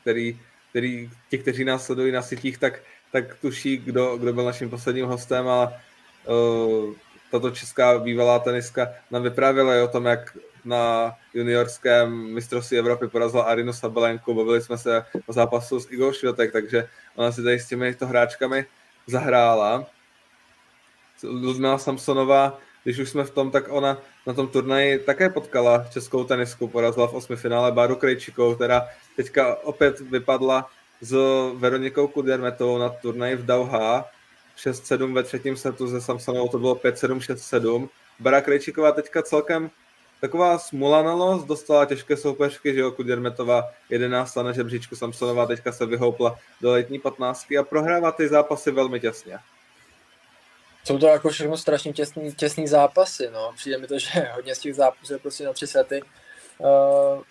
Speaker 1: který, který ti, kteří nás sledují na sítích, tak, tak tuší, kdo, kdo byl naším posledním hostem, ale uh, tato česká bývalá teniska nám vyprávěla o tom, jak na juniorském mistrovství Evropy porazila Arinu Sabalenku, bavili jsme se o zápasu s Igor Švětek, takže ona si tady s těmi hráčkami zahrála. Ludmila Samsonová když už jsme v tom, tak ona na tom turnaji také potkala českou tenisku, porazila v osmi finále Báru Krejčikou, která teďka opět vypadla s Veronikou Kudermetovou na turnaji v Dauha, 6-7 ve třetím setu ze Samsonovou, to bylo 5-7, 6-7. Bara Krejčiková teďka celkem taková smulananost, dostala těžké soupeřky, že jo, Kudermetová 11 na žebříčku, Samsonová teďka se vyhoupla do letní 15 a prohrává ty zápasy velmi těsně
Speaker 2: jsou to jako všechno strašně těsný, těsný zápasy, no. Přijde mi to, že hodně z těch zápasů je prostě na tři sety. Uh,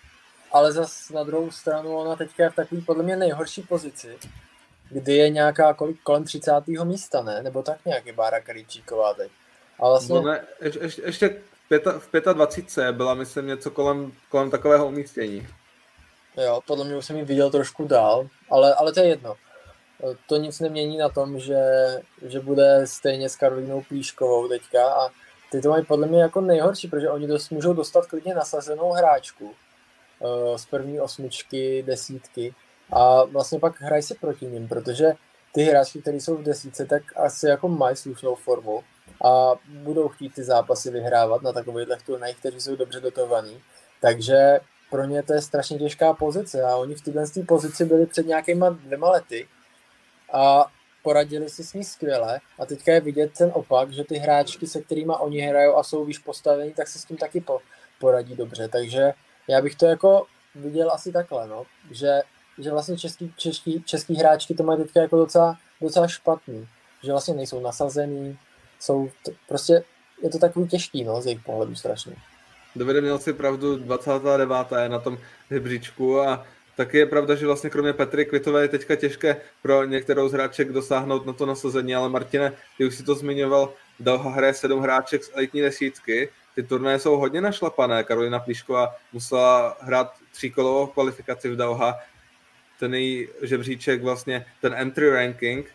Speaker 2: ale zas na druhou stranu ona teďka je v takové podle mě nejhorší pozici, kdy je nějaká kolik, kolem 30. místa, ne? Nebo tak nějak je Bára Karíčíková teď.
Speaker 1: A vlastně... No ne, ještě, ještě, ještě v 25. byla, myslím, něco kolem, kolem takového umístění.
Speaker 2: Jo, podle mě už jsem ji viděl trošku dál, ale, ale to je jedno to nic nemění na tom, že, že bude stejně s Karolínou Plíškovou teďka a ty to mají podle mě jako nejhorší, protože oni dost, můžou dostat klidně nasazenou hráčku uh, z první osmičky, desítky a vlastně pak hrají se proti ním, protože ty hráčky, které jsou v desítce, tak asi jako mají slušnou formu a budou chtít ty zápasy vyhrávat na takových turnajích, kteří jsou dobře dotovaní. Takže pro ně to je strašně těžká pozice a oni v této pozici byli před nějakýma dvěma lety a poradili si s ní skvěle. A teďka je vidět ten opak, že ty hráčky, se kterými oni hrajou a jsou výš postavení, tak se s tím taky po, poradí dobře, takže já bych to jako viděl asi takhle, no, že, že vlastně český, český, český hráčky to mají teďka jako docela, docela špatný, že vlastně nejsou nasazený, jsou to, prostě je to takový těžký, no, z jejich pohledu strašně.
Speaker 1: Dovede měl si pravdu, 29. je na tom hybříčku a Taky je pravda, že vlastně kromě Petry Kvitové je teďka těžké pro některou z hráček dosáhnout na to nasazení, ale Martine, ty už si to zmiňoval, Dauha hraje sedm hráček z elitní desítky, ty turnaje jsou hodně našlapané, Karolina Plíšková musela hrát tříkolovou kvalifikaci v Dauha, ten její žebříček, vlastně ten entry ranking,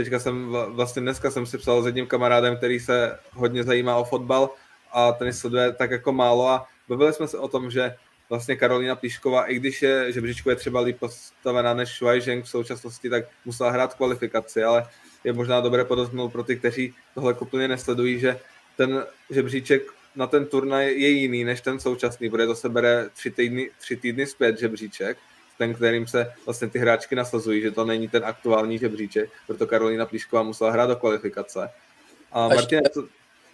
Speaker 1: teďka jsem vlastně dneska jsem si psal s jedním kamarádem, který se hodně zajímá o fotbal a ten sleduje tak jako málo a bavili jsme se o tom, že vlastně Karolina Píšková, i když je žebříčku je třeba líp postavená než Zheng v současnosti, tak musela hrát kvalifikaci, ale je možná dobré podotknout pro ty, kteří tohle úplně nesledují, že ten žebříček na ten turnaj je jiný než ten současný, protože to se bere tři týdny, tři týdny zpět žebříček, ten, kterým se vlastně ty hráčky nasazují, že to není ten aktuální žebříček, proto Karolina Plíšková musela hrát do kvalifikace. A Martin,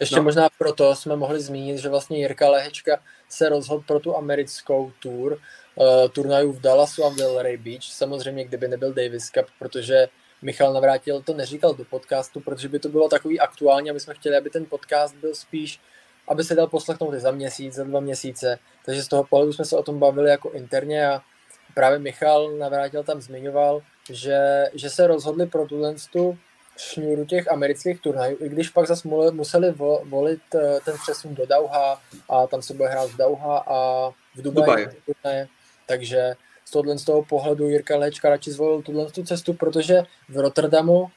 Speaker 2: ještě no. možná proto jsme mohli zmínit, že vlastně Jirka Lehečka se rozhodl pro tu americkou tour uh, turnajů v Dallasu a v Delray Beach. Samozřejmě, kdyby nebyl Davis Cup, protože Michal Navrátil to neříkal do podcastu, protože by to bylo takový aktuální a my jsme chtěli, aby ten podcast byl spíš, aby se dal poslechnout za měsíc, za dva měsíce. Takže z toho pohledu jsme se o tom bavili jako interně a právě Michal Navrátil tam zmiňoval, že, že se rozhodli pro tuhle tu šňůru těch amerických turnajů, i když pak zase museli volit eh, ten přesun do Dauha a tam se bude hrát v Dauha a v Dubaji. Dubaji. Takže z tohohle z toho pohledu Jirka Léčka radši zvolil tuhle tu cestu, protože v Rotterdamu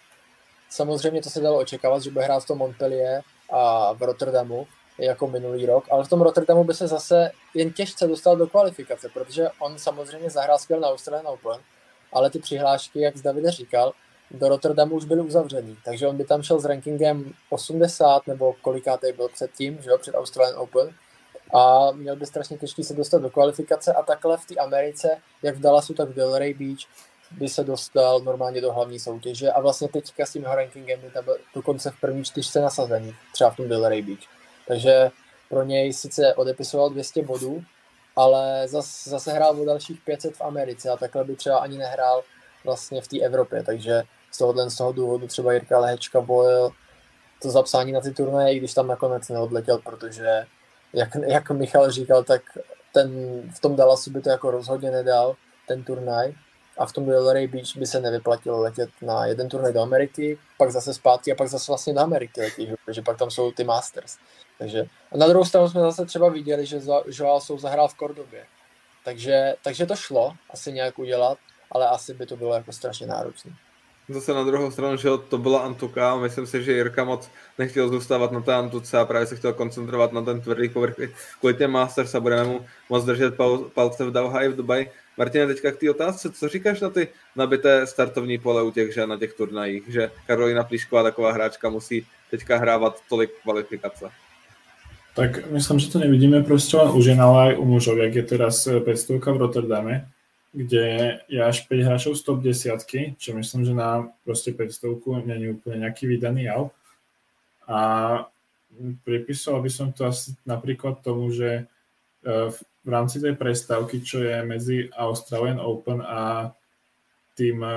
Speaker 2: samozřejmě to se dalo očekávat, že bude hrát v tom Montpellier a v Rotterdamu jako minulý rok, ale v tom Rotterdamu by se zase jen těžce dostal do kvalifikace, protože on samozřejmě zahrál skvěl na Australian Open, ale ty přihlášky, jak David říkal, do Rotterdamu už byly uzavřený, takže on by tam šel s rankingem 80 nebo kolikátej byl předtím, že jo, před Australian Open a měl by strašně těžký se dostat do kvalifikace a takhle v té Americe, jak v Dallasu, tak v Delray Beach, by se dostal normálně do hlavní soutěže a vlastně teďka s tím jeho rankingem by tam byl dokonce v první čtyřce nasazený, třeba v tom Delray Beach. Takže pro něj sice odepisoval 200 bodů, ale zase, zase hrál o dalších 500 v Americe a takhle by třeba ani nehrál vlastně v té Evropě, takže z tohohle z toho důvodu třeba Jirka Lehečka volil to zapsání na ty turnaje, i když tam nakonec neodletěl, protože jak, jak Michal říkal, tak ten, v tom Dallasu by to jako rozhodně nedal, ten turnaj, a v tom Delray Beach by se nevyplatilo letět na jeden turnaj do Ameriky, pak zase zpátky a pak zase vlastně do Ameriky letí, protože pak tam jsou ty Masters. Takže, a na druhou stranu jsme zase třeba viděli, že Joao Sou zahrál v Kordobě. Takže, takže to šlo asi nějak udělat, ale asi by to bylo jako strašně náročné.
Speaker 1: Zase na druhou stranu, že to byla Antuka, myslím si, že Jirka moc nechtěl zůstávat na té Antuce a právě se chtěl koncentrovat na ten tvrdý povrch kvůli těm Masters a budeme mu moc držet palce v Dauha i v Dubaji. Martine, teďka k té otázce, co říkáš na ty nabité startovní pole u těch žen na těch turnajích, že Karolina Plíšková, taková hráčka, musí teďka hrávat tolik kvalifikace?
Speaker 3: Tak myslím, že to nevidíme prostě len u žen, ale aj u mužov, jak je teraz pestovka v Rotterdame, kde je až 5 hráčov z top 10, čo myslím, že na prostě 500 není úplně nějaký vydaný jav. A pripisoval by som to asi napríklad tomu, že e, v rámci tej prestávky, čo je medzi Australian Open a tým e,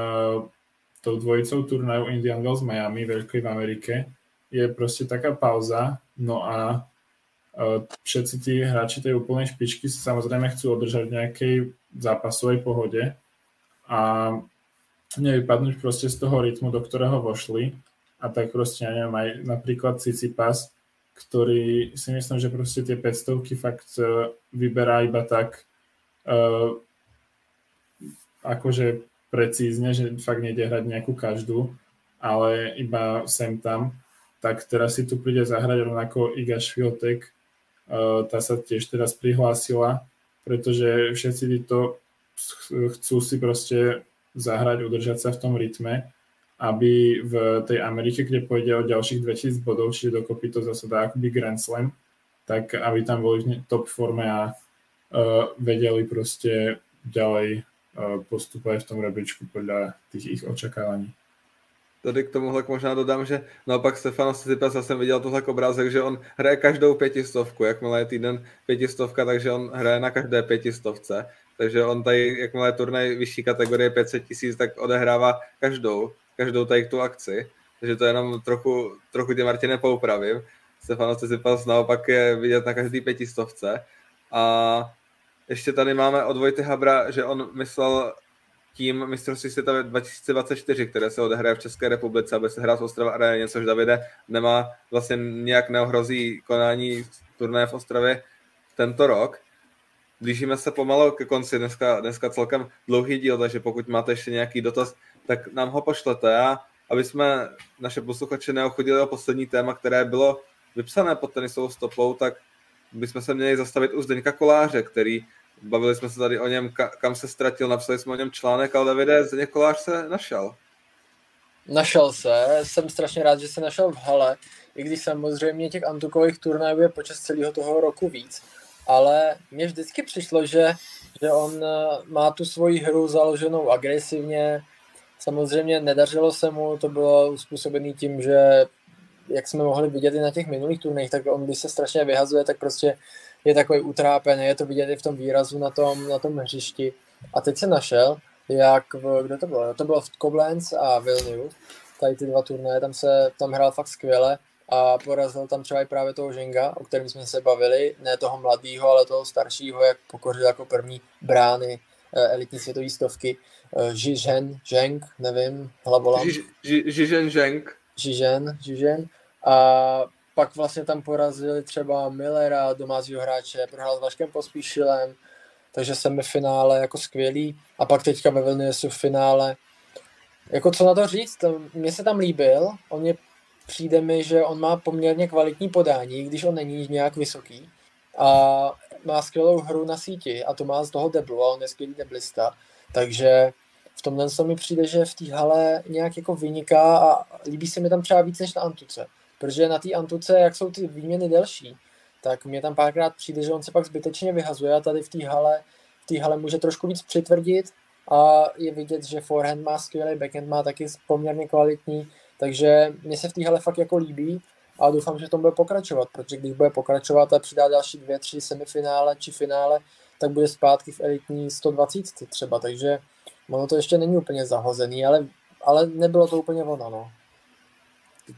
Speaker 3: tou dvojicou turnaju Indian Wells Miami, veľkej v Amerike, je prostě taká pauza, no a všetci tí hráči tej úplnej špičky sa samozrejme chcú održať v nejakej zápasovej pohode a nevypadnúť proste z toho rytmu, do ktorého vošli. A tak proste, ja neviem, aj napríklad Cicipas, ktorý si myslím, že proste tie 500 fakt uh, vyberá iba tak uh, akože precízne, že fakt nejde hrať nejakú každú, ale iba sem tam, tak teraz si tu príde zahrať rovnako Iga Šviotek, tá sa tiež teraz prihlásila, pretože všetci títo chcú si proste zahrať, udržať sa v tom rytme aby v tej Amerike, kde pôjde o ďalších 2000 bodov, čiže dokopy to zase dá akoby Grand Slam, tak aby tam boli v top forme a uh, vedeli proste ďalej uh, postupovať v tom rebečku podľa tých ich očakávaní.
Speaker 1: Tady k tomuhle možná dodám, že naopak Stefano Tsitsipas, já jsem viděl tohle obrázek, že on hraje každou pětistovku, jakmile je týden pětistovka, takže on hraje na každé pětistovce. Takže on tady, jakmile je turnaj vyšší kategorie 500 tisíc, tak odehrává každou každou tady tu akci, takže to jenom trochu, trochu tě Martine poupravím. Stefano Tsitsipas naopak je vidět na každý pětistovce. A ještě tady máme od Vojty Habra, že on myslel tím mistrovství světa 2024, které se odehraje v České republice, aby se hrál v Ostrava aréně, což Davide nemá, vlastně nějak neohrozí konání turné v Ostravě tento rok. Blížíme se pomalu ke konci, dneska, dneska celkem dlouhý díl, takže pokud máte ještě nějaký dotaz, tak nám ho pošlete a aby jsme naše posluchače neochodili o poslední téma, které bylo vypsané pod tenisovou stopou, tak bychom se měli zastavit u Zdeňka Koláře, který bavili jsme se tady o něm, kam se ztratil, napsali jsme o něm článek, ale Davide, Zdeněk Kolář se našel.
Speaker 2: Našel se, jsem strašně rád, že se našel v hale, i když samozřejmě těch antukových turnajů je počas celého toho roku víc, ale mně vždycky přišlo, že, že on eh, má tu svoji hru založenou agresivně, Samozřejmě nedařilo se mu, to bylo uspůsobené tím, že jak jsme mohli vidět i na těch minulých turnajích, tak on, když se strašně vyhazuje, tak prostě je takový utrápený, je to vidět i v tom výrazu na tom, na tom hřišti. A teď se našel, jak v, kde to bylo? To bylo v Koblenz a Vilnius, tady ty dva turnaje, tam se, tam hrál fakt skvěle a porazil tam třeba i právě toho Ženga, o kterém jsme se bavili, ne toho mladého, ale toho staršího, jak pokořil jako první brány elitní světové stovky. Žižen, Zheng, nevím, hlavolám.
Speaker 1: Žižen, Zheng.
Speaker 2: Žižen, Žižen. A pak vlastně tam porazili třeba Millera, domácího hráče, prohrál s Vaškem Pospíšilem, takže semifinále jako skvělý. A pak teďka ve Vilniusu v finále. Jako co na to říct, mně se tam líbil, on mě přijde mi, že on má poměrně kvalitní podání, když on není nějak vysoký. A má skvělou hru na síti a to má z toho deblu a on je skvělý deblista. Takže v tomhle se mi přijde, že v té hale nějak jako vyniká a líbí se mi tam třeba víc než na Antuce. Protože na té Antuce, jak jsou ty výměny delší, tak mě tam párkrát přijde, že on se pak zbytečně vyhazuje a tady v té hale, v té hale může trošku víc přitvrdit a je vidět, že forehand má skvělý, backhand má taky poměrně kvalitní, takže mě se v té hale fakt jako líbí a doufám, že v tom bude pokračovat, protože když bude pokračovat a přidá další dvě, tři semifinále či finále, tak bude zpátky v elitní 120 třeba, takže ono to ještě není úplně zahozený, ale, ale nebylo to úplně ono, no.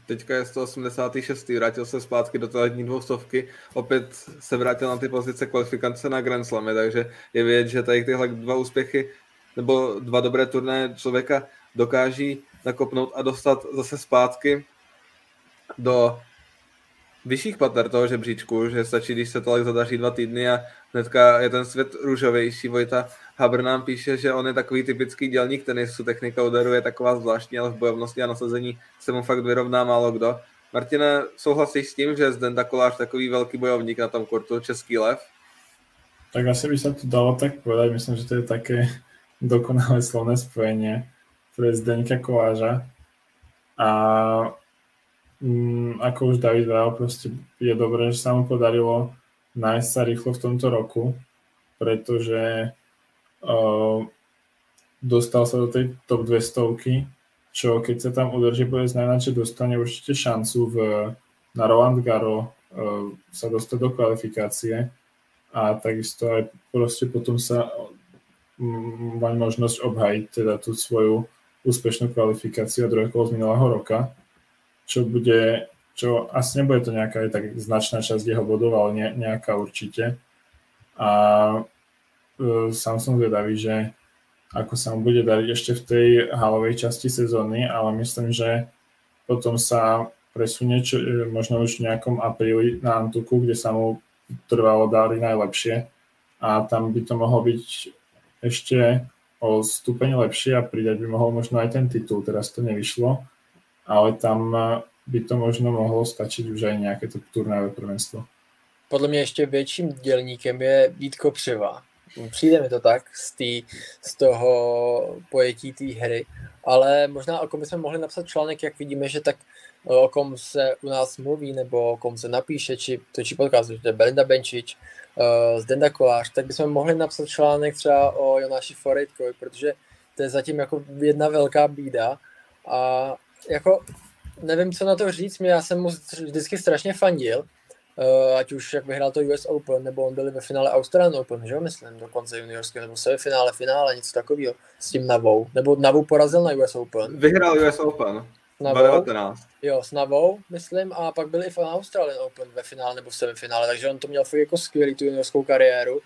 Speaker 1: Teďka je 186. Vrátil se zpátky do televizní dvoustovky. Opět se vrátil na ty pozice kvalifikace na Grand Slamy, takže je vidět, že tady tyhle dva úspěchy nebo dva dobré turné člověka dokáží nakopnout a dostat zase zpátky do vyšších pater toho žebříčku, že stačí, když se to tak zadaří dva týdny a hnedka je ten svět růžovější. Vojta Haber nám píše, že on je takový typický dělník tenisu, technika úderu je taková zvláštní, ale v bojovnosti a nasazení se mu fakt vyrovná málo kdo. Martine, souhlasíš s tím, že Zdenda Kolář takový velký bojovník na tom kurtu, český lev?
Speaker 3: Tak asi by se to dalo tak povedať. Myslím, že to je také dokonalé slovné spojenie pre Zdeňka Koláža. A mm, ako už David Vál, proste je dobré, že sa mu podarilo nájsť sa rýchlo v tomto roku, pretože dostal sa do tej top 200 čo keď sa tam udrží, bude znamenať, že dostane určite šancu v, na Roland Garo uh, sa dostať do kvalifikácie a takisto aj proste potom sa mm, mať možnosť obhajiť teda tú svoju úspešnú kvalifikáciu druhého kolo z minulého roka, čo bude, čo asi nebude to nejaká tak značná časť jeho bodov, ale ne, nejaká určite. A uh, sám som zvedavý, že ako sa mu bude dariť ešte v tej halovej časti sezóny, ale myslím, že potom sa presunie čo, e, možno už v nejakom apríli na Antuku, kde sa mu trvalo dali najlepšie. A tam by to mohlo byť ešte o stupeň lepšie a pridať by mohol možno aj ten titul, teraz to nevyšlo, ale tam by to možno mohlo stačiť už aj nejaké to turnajové prvenstvo.
Speaker 2: Podle mě ještě větším dělníkem je Vítko Převa, Přijde mi to tak z, tý, z toho pojetí té hry, ale možná o kom bychom mohli napsat článek, jak vidíme, že tak o kom se u nás mluví, nebo o kom se napíše, či točí podcast, že to je Belinda Benčič, uh, Zdenda Kolář, tak bychom mohli napsat článek třeba o Jonáši Forejtkovi, protože to je zatím jako jedna velká bída. A jako nevím, co na to říct, já jsem mu vždycky strašně fandil, Uh, ať už jak vyhrál to US Open, nebo on byl ve finále Australian Open, že jo, myslím, dokonce juniorského, nebo semifinále, finále, něco takového s tím Navou. Nebo Navu porazil na US Open.
Speaker 1: Vyhrál US Open.
Speaker 2: Navou, 2019. Jo, s Navou, myslím, a pak byli i v Australian Open ve finále nebo v semifinále, takže on to měl fakt jako skvělý tu juniorskou kariéru.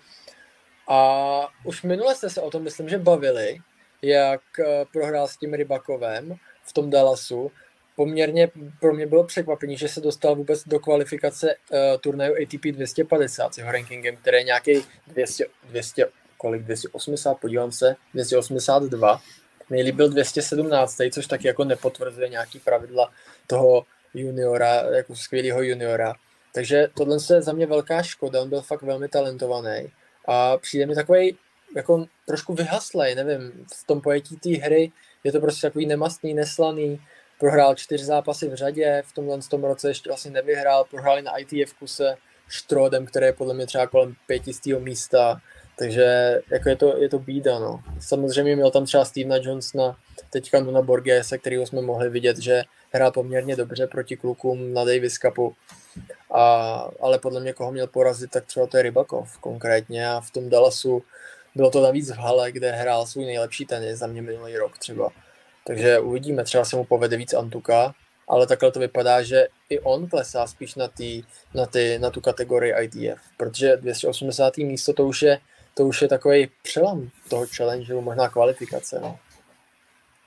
Speaker 2: A už minule jste se o tom, myslím, že bavili, jak eh, prohrál s tím Rybakovem v tom Dallasu, poměrně pro mě bylo překvapení, že se dostal vůbec do kvalifikace uh, turnaju ATP 250 s jeho rankingem, který je nějaký 200, 200, kolik, 280, podívám se, 282. Nejlíp byl 217, což taky jako nepotvrzuje nějaký pravidla toho juniora, jako skvělého juniora. Takže tohle je za mě velká škoda, on byl fakt velmi talentovaný a přijde mi takový jako trošku vyhaslej, nevím, v tom pojetí té hry je to prostě takový nemastný, neslaný, prohrál čtyři zápasy v řadě, v tomhle tom roce ještě vlastně nevyhrál, prohráli na ITF kuse Štrodem, který je podle mě třeba kolem pětistého místa, takže jako je to, je to bída, no. Samozřejmě měl tam třeba Stevena Johnsona, teďka na Borgese, kterýho jsme mohli vidět, že hrál poměrně dobře proti klukům na Davis Cupu, a, ale podle mě koho měl porazit, tak třeba to je Rybakov konkrétně a v tom Dallasu bylo to navíc v hale, kde hrál svůj nejlepší tenis za mě minulý rok třeba. Takže uvidíme, třeba se mu povede víc Antuka, ale takhle to vypadá, že i on klesá spíš na, tý, na, ty, na tu kategorii ITF, protože 280. místo to už je, to už je takový přelom toho challenge, možná kvalifikace. No.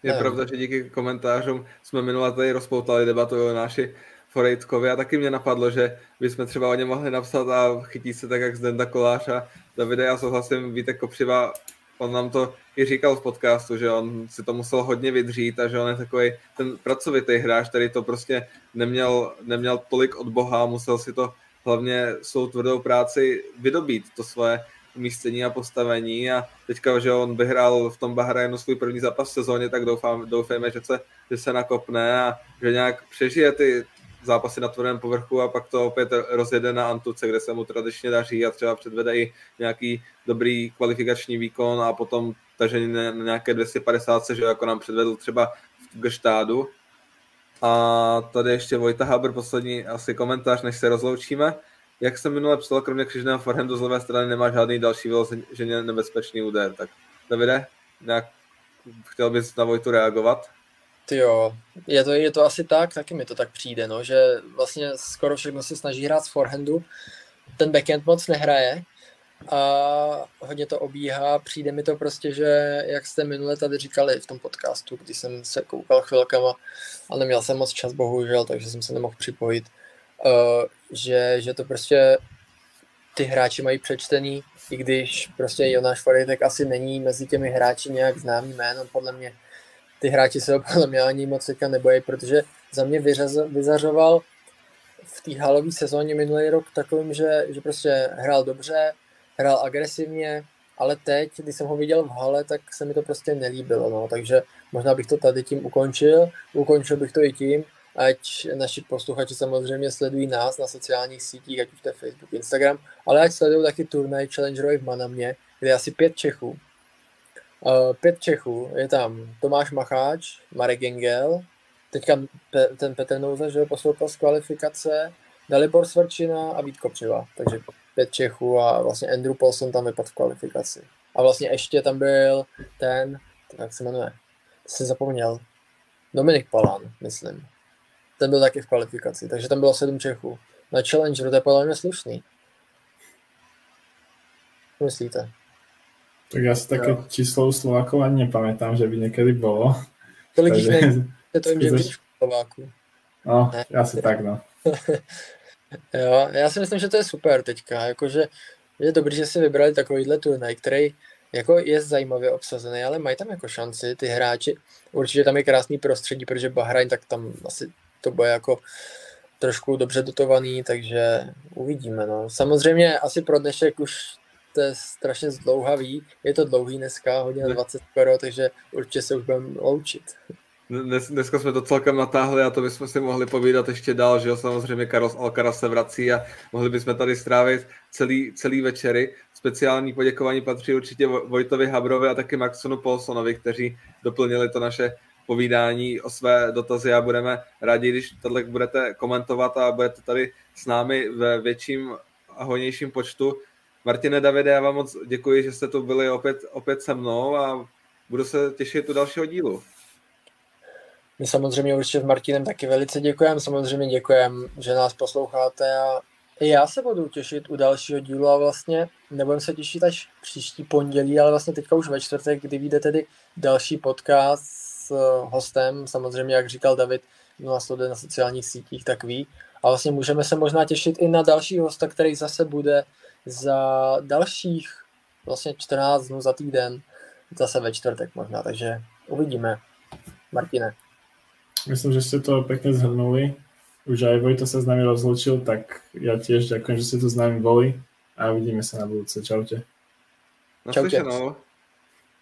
Speaker 1: Je Nevím. pravda, že díky komentářům jsme minule tady rozpoutali debatu o naši Forejtkovi a taky mě napadlo, že bychom třeba o něm mohli napsat a chytí se tak, jak Zdenda Kolář a Davide, já souhlasím, Vítek Kopřiva, on nám to i říkal v podcastu, že on si to musel hodně vydřít a že on je takový ten pracovitý hráč, který to prostě neměl, neměl tolik od Boha, musel si to hlavně svou tvrdou práci vydobít, to svoje umístění a postavení. A teďka, že on vyhrál v tom Bahrajnu svůj první zápas v sezóně, tak doufám, doufejme, že se, že se nakopne a že nějak přežije ty zápasy na tvrdém povrchu a pak to opět rozjede na Antuce, kde se mu tradičně daří a třeba předvede i nějaký dobrý kvalifikační výkon a potom tažení na nějaké 250, že jako nám předvedl třeba v Geštádu. A tady ještě Vojta Haber, poslední asi komentář, než se rozloučíme. Jak jsem minule psal, kromě křižného forehandu z levé strany nemá žádný další vyloženě nebezpečný úder. Tak Davide, nějak chtěl bys na Vojtu reagovat?
Speaker 2: Ty jo, je to, je to asi tak, taky mi to tak přijde, no, že vlastně skoro všechno se snaží hrát z forehandu, ten backhand moc nehraje a hodně to obíhá, přijde mi to prostě, že jak jste minule tady říkali v tom podcastu, když jsem se koukal chvilkama a neměl jsem moc čas bohužel, takže jsem se nemohl připojit, uh, že, že to prostě ty hráči mají přečtený, i když prostě Jonáš Forejtek asi není mezi těmi hráči nějak známý jméno, podle mě ty hráči se podle mě ani moc teďka nebojí, protože za mě vyřaz, vyzařoval v té halové sezóně minulý rok takovým, že, že prostě hrál dobře, hrál agresivně, ale teď, když jsem ho viděl v hale, tak se mi to prostě nelíbilo, no, takže možná bych to tady tím ukončil, ukončil bych to i tím, ať naši posluchači samozřejmě sledují nás na sociálních sítích, ať už to je Facebook, Instagram, ale ať sledují taky turnaj Challengerovi v Manamě, kde je asi pět Čechů, Uh, pět Čechů, je tam Tomáš Macháč, Marek Gengel, teďka pe, ten Petr Nouza, že postoupil z kvalifikace, Dalibor Svrčina a Vít Kopřiva, takže pět Čechů a vlastně Andrew Paulson tam vypadl v kvalifikaci. A vlastně ještě tam byl ten, jak se jmenuje, jsem zapomněl, Dominik Palan, myslím. Ten byl taky v kvalifikaci, takže tam bylo sedm Čechů. Na Challenger to je podle mě slušný. Myslíte?
Speaker 3: Tak ja si také jo. číslo u Slovákov ani nepamätám, že by někdy bylo.
Speaker 2: Tolik Takže... ne, to jim, že vidíš Slováku.
Speaker 3: No, ne. asi tak, no.
Speaker 2: jo, já si myslím, že to je super teďka, jakože je dobrý, že si vybrali takovýhle turnaj, který jako je zajímavě obsazený, ale mají tam jako šanci ty hráči. Určitě tam je krásný prostředí, protože Bahrajn, tak tam asi to bude jako trošku dobře dotovaný, takže uvidíme. No. Samozřejmě asi pro dnešek už to je strašně zdlouhavý. Je to dlouhý dneska, hodně 20 skoro, takže určitě se už budeme loučit.
Speaker 1: Dnes, dneska jsme to celkem natáhli a to bychom si mohli povídat ještě dál, že jo, samozřejmě Carlos Alcaraz se vrací a mohli bychom tady strávit celý, celý večery. Speciální poděkování patří určitě Vojtovi Habrovi a taky Maxonu Polsonovi, kteří doplnili to naše povídání o své dotazy a budeme rádi, když tohle budete komentovat a budete tady s námi ve větším a hojnějším počtu. Martine Davide, já vám moc děkuji, že jste tu byli opět, opět se mnou a budu se těšit u dalšího dílu.
Speaker 2: My samozřejmě určitě s Martinem taky velice děkujeme, samozřejmě děkujeme, že nás posloucháte a i já se budu těšit u dalšího dílu a vlastně nebudem se těšit až příští pondělí, ale vlastně teďka už ve čtvrtek, kdy vyjde tedy další podcast s hostem, samozřejmě jak říkal David, kdo nás sleduje na sociálních sítích, tak ví. A vlastně můžeme se možná těšit i na další hosta, který zase bude za dalších vlastně 14 dnů za týden, zase ve čtvrtek možná, takže uvidíme. Martine.
Speaker 3: Myslím, že jste to pěkně zhrnuli. Už aj Vojto se s námi rozlučil, tak já těž děkuji, že jste tu s námi boli a uvidíme se na budouce. Čaute.
Speaker 1: Čaute.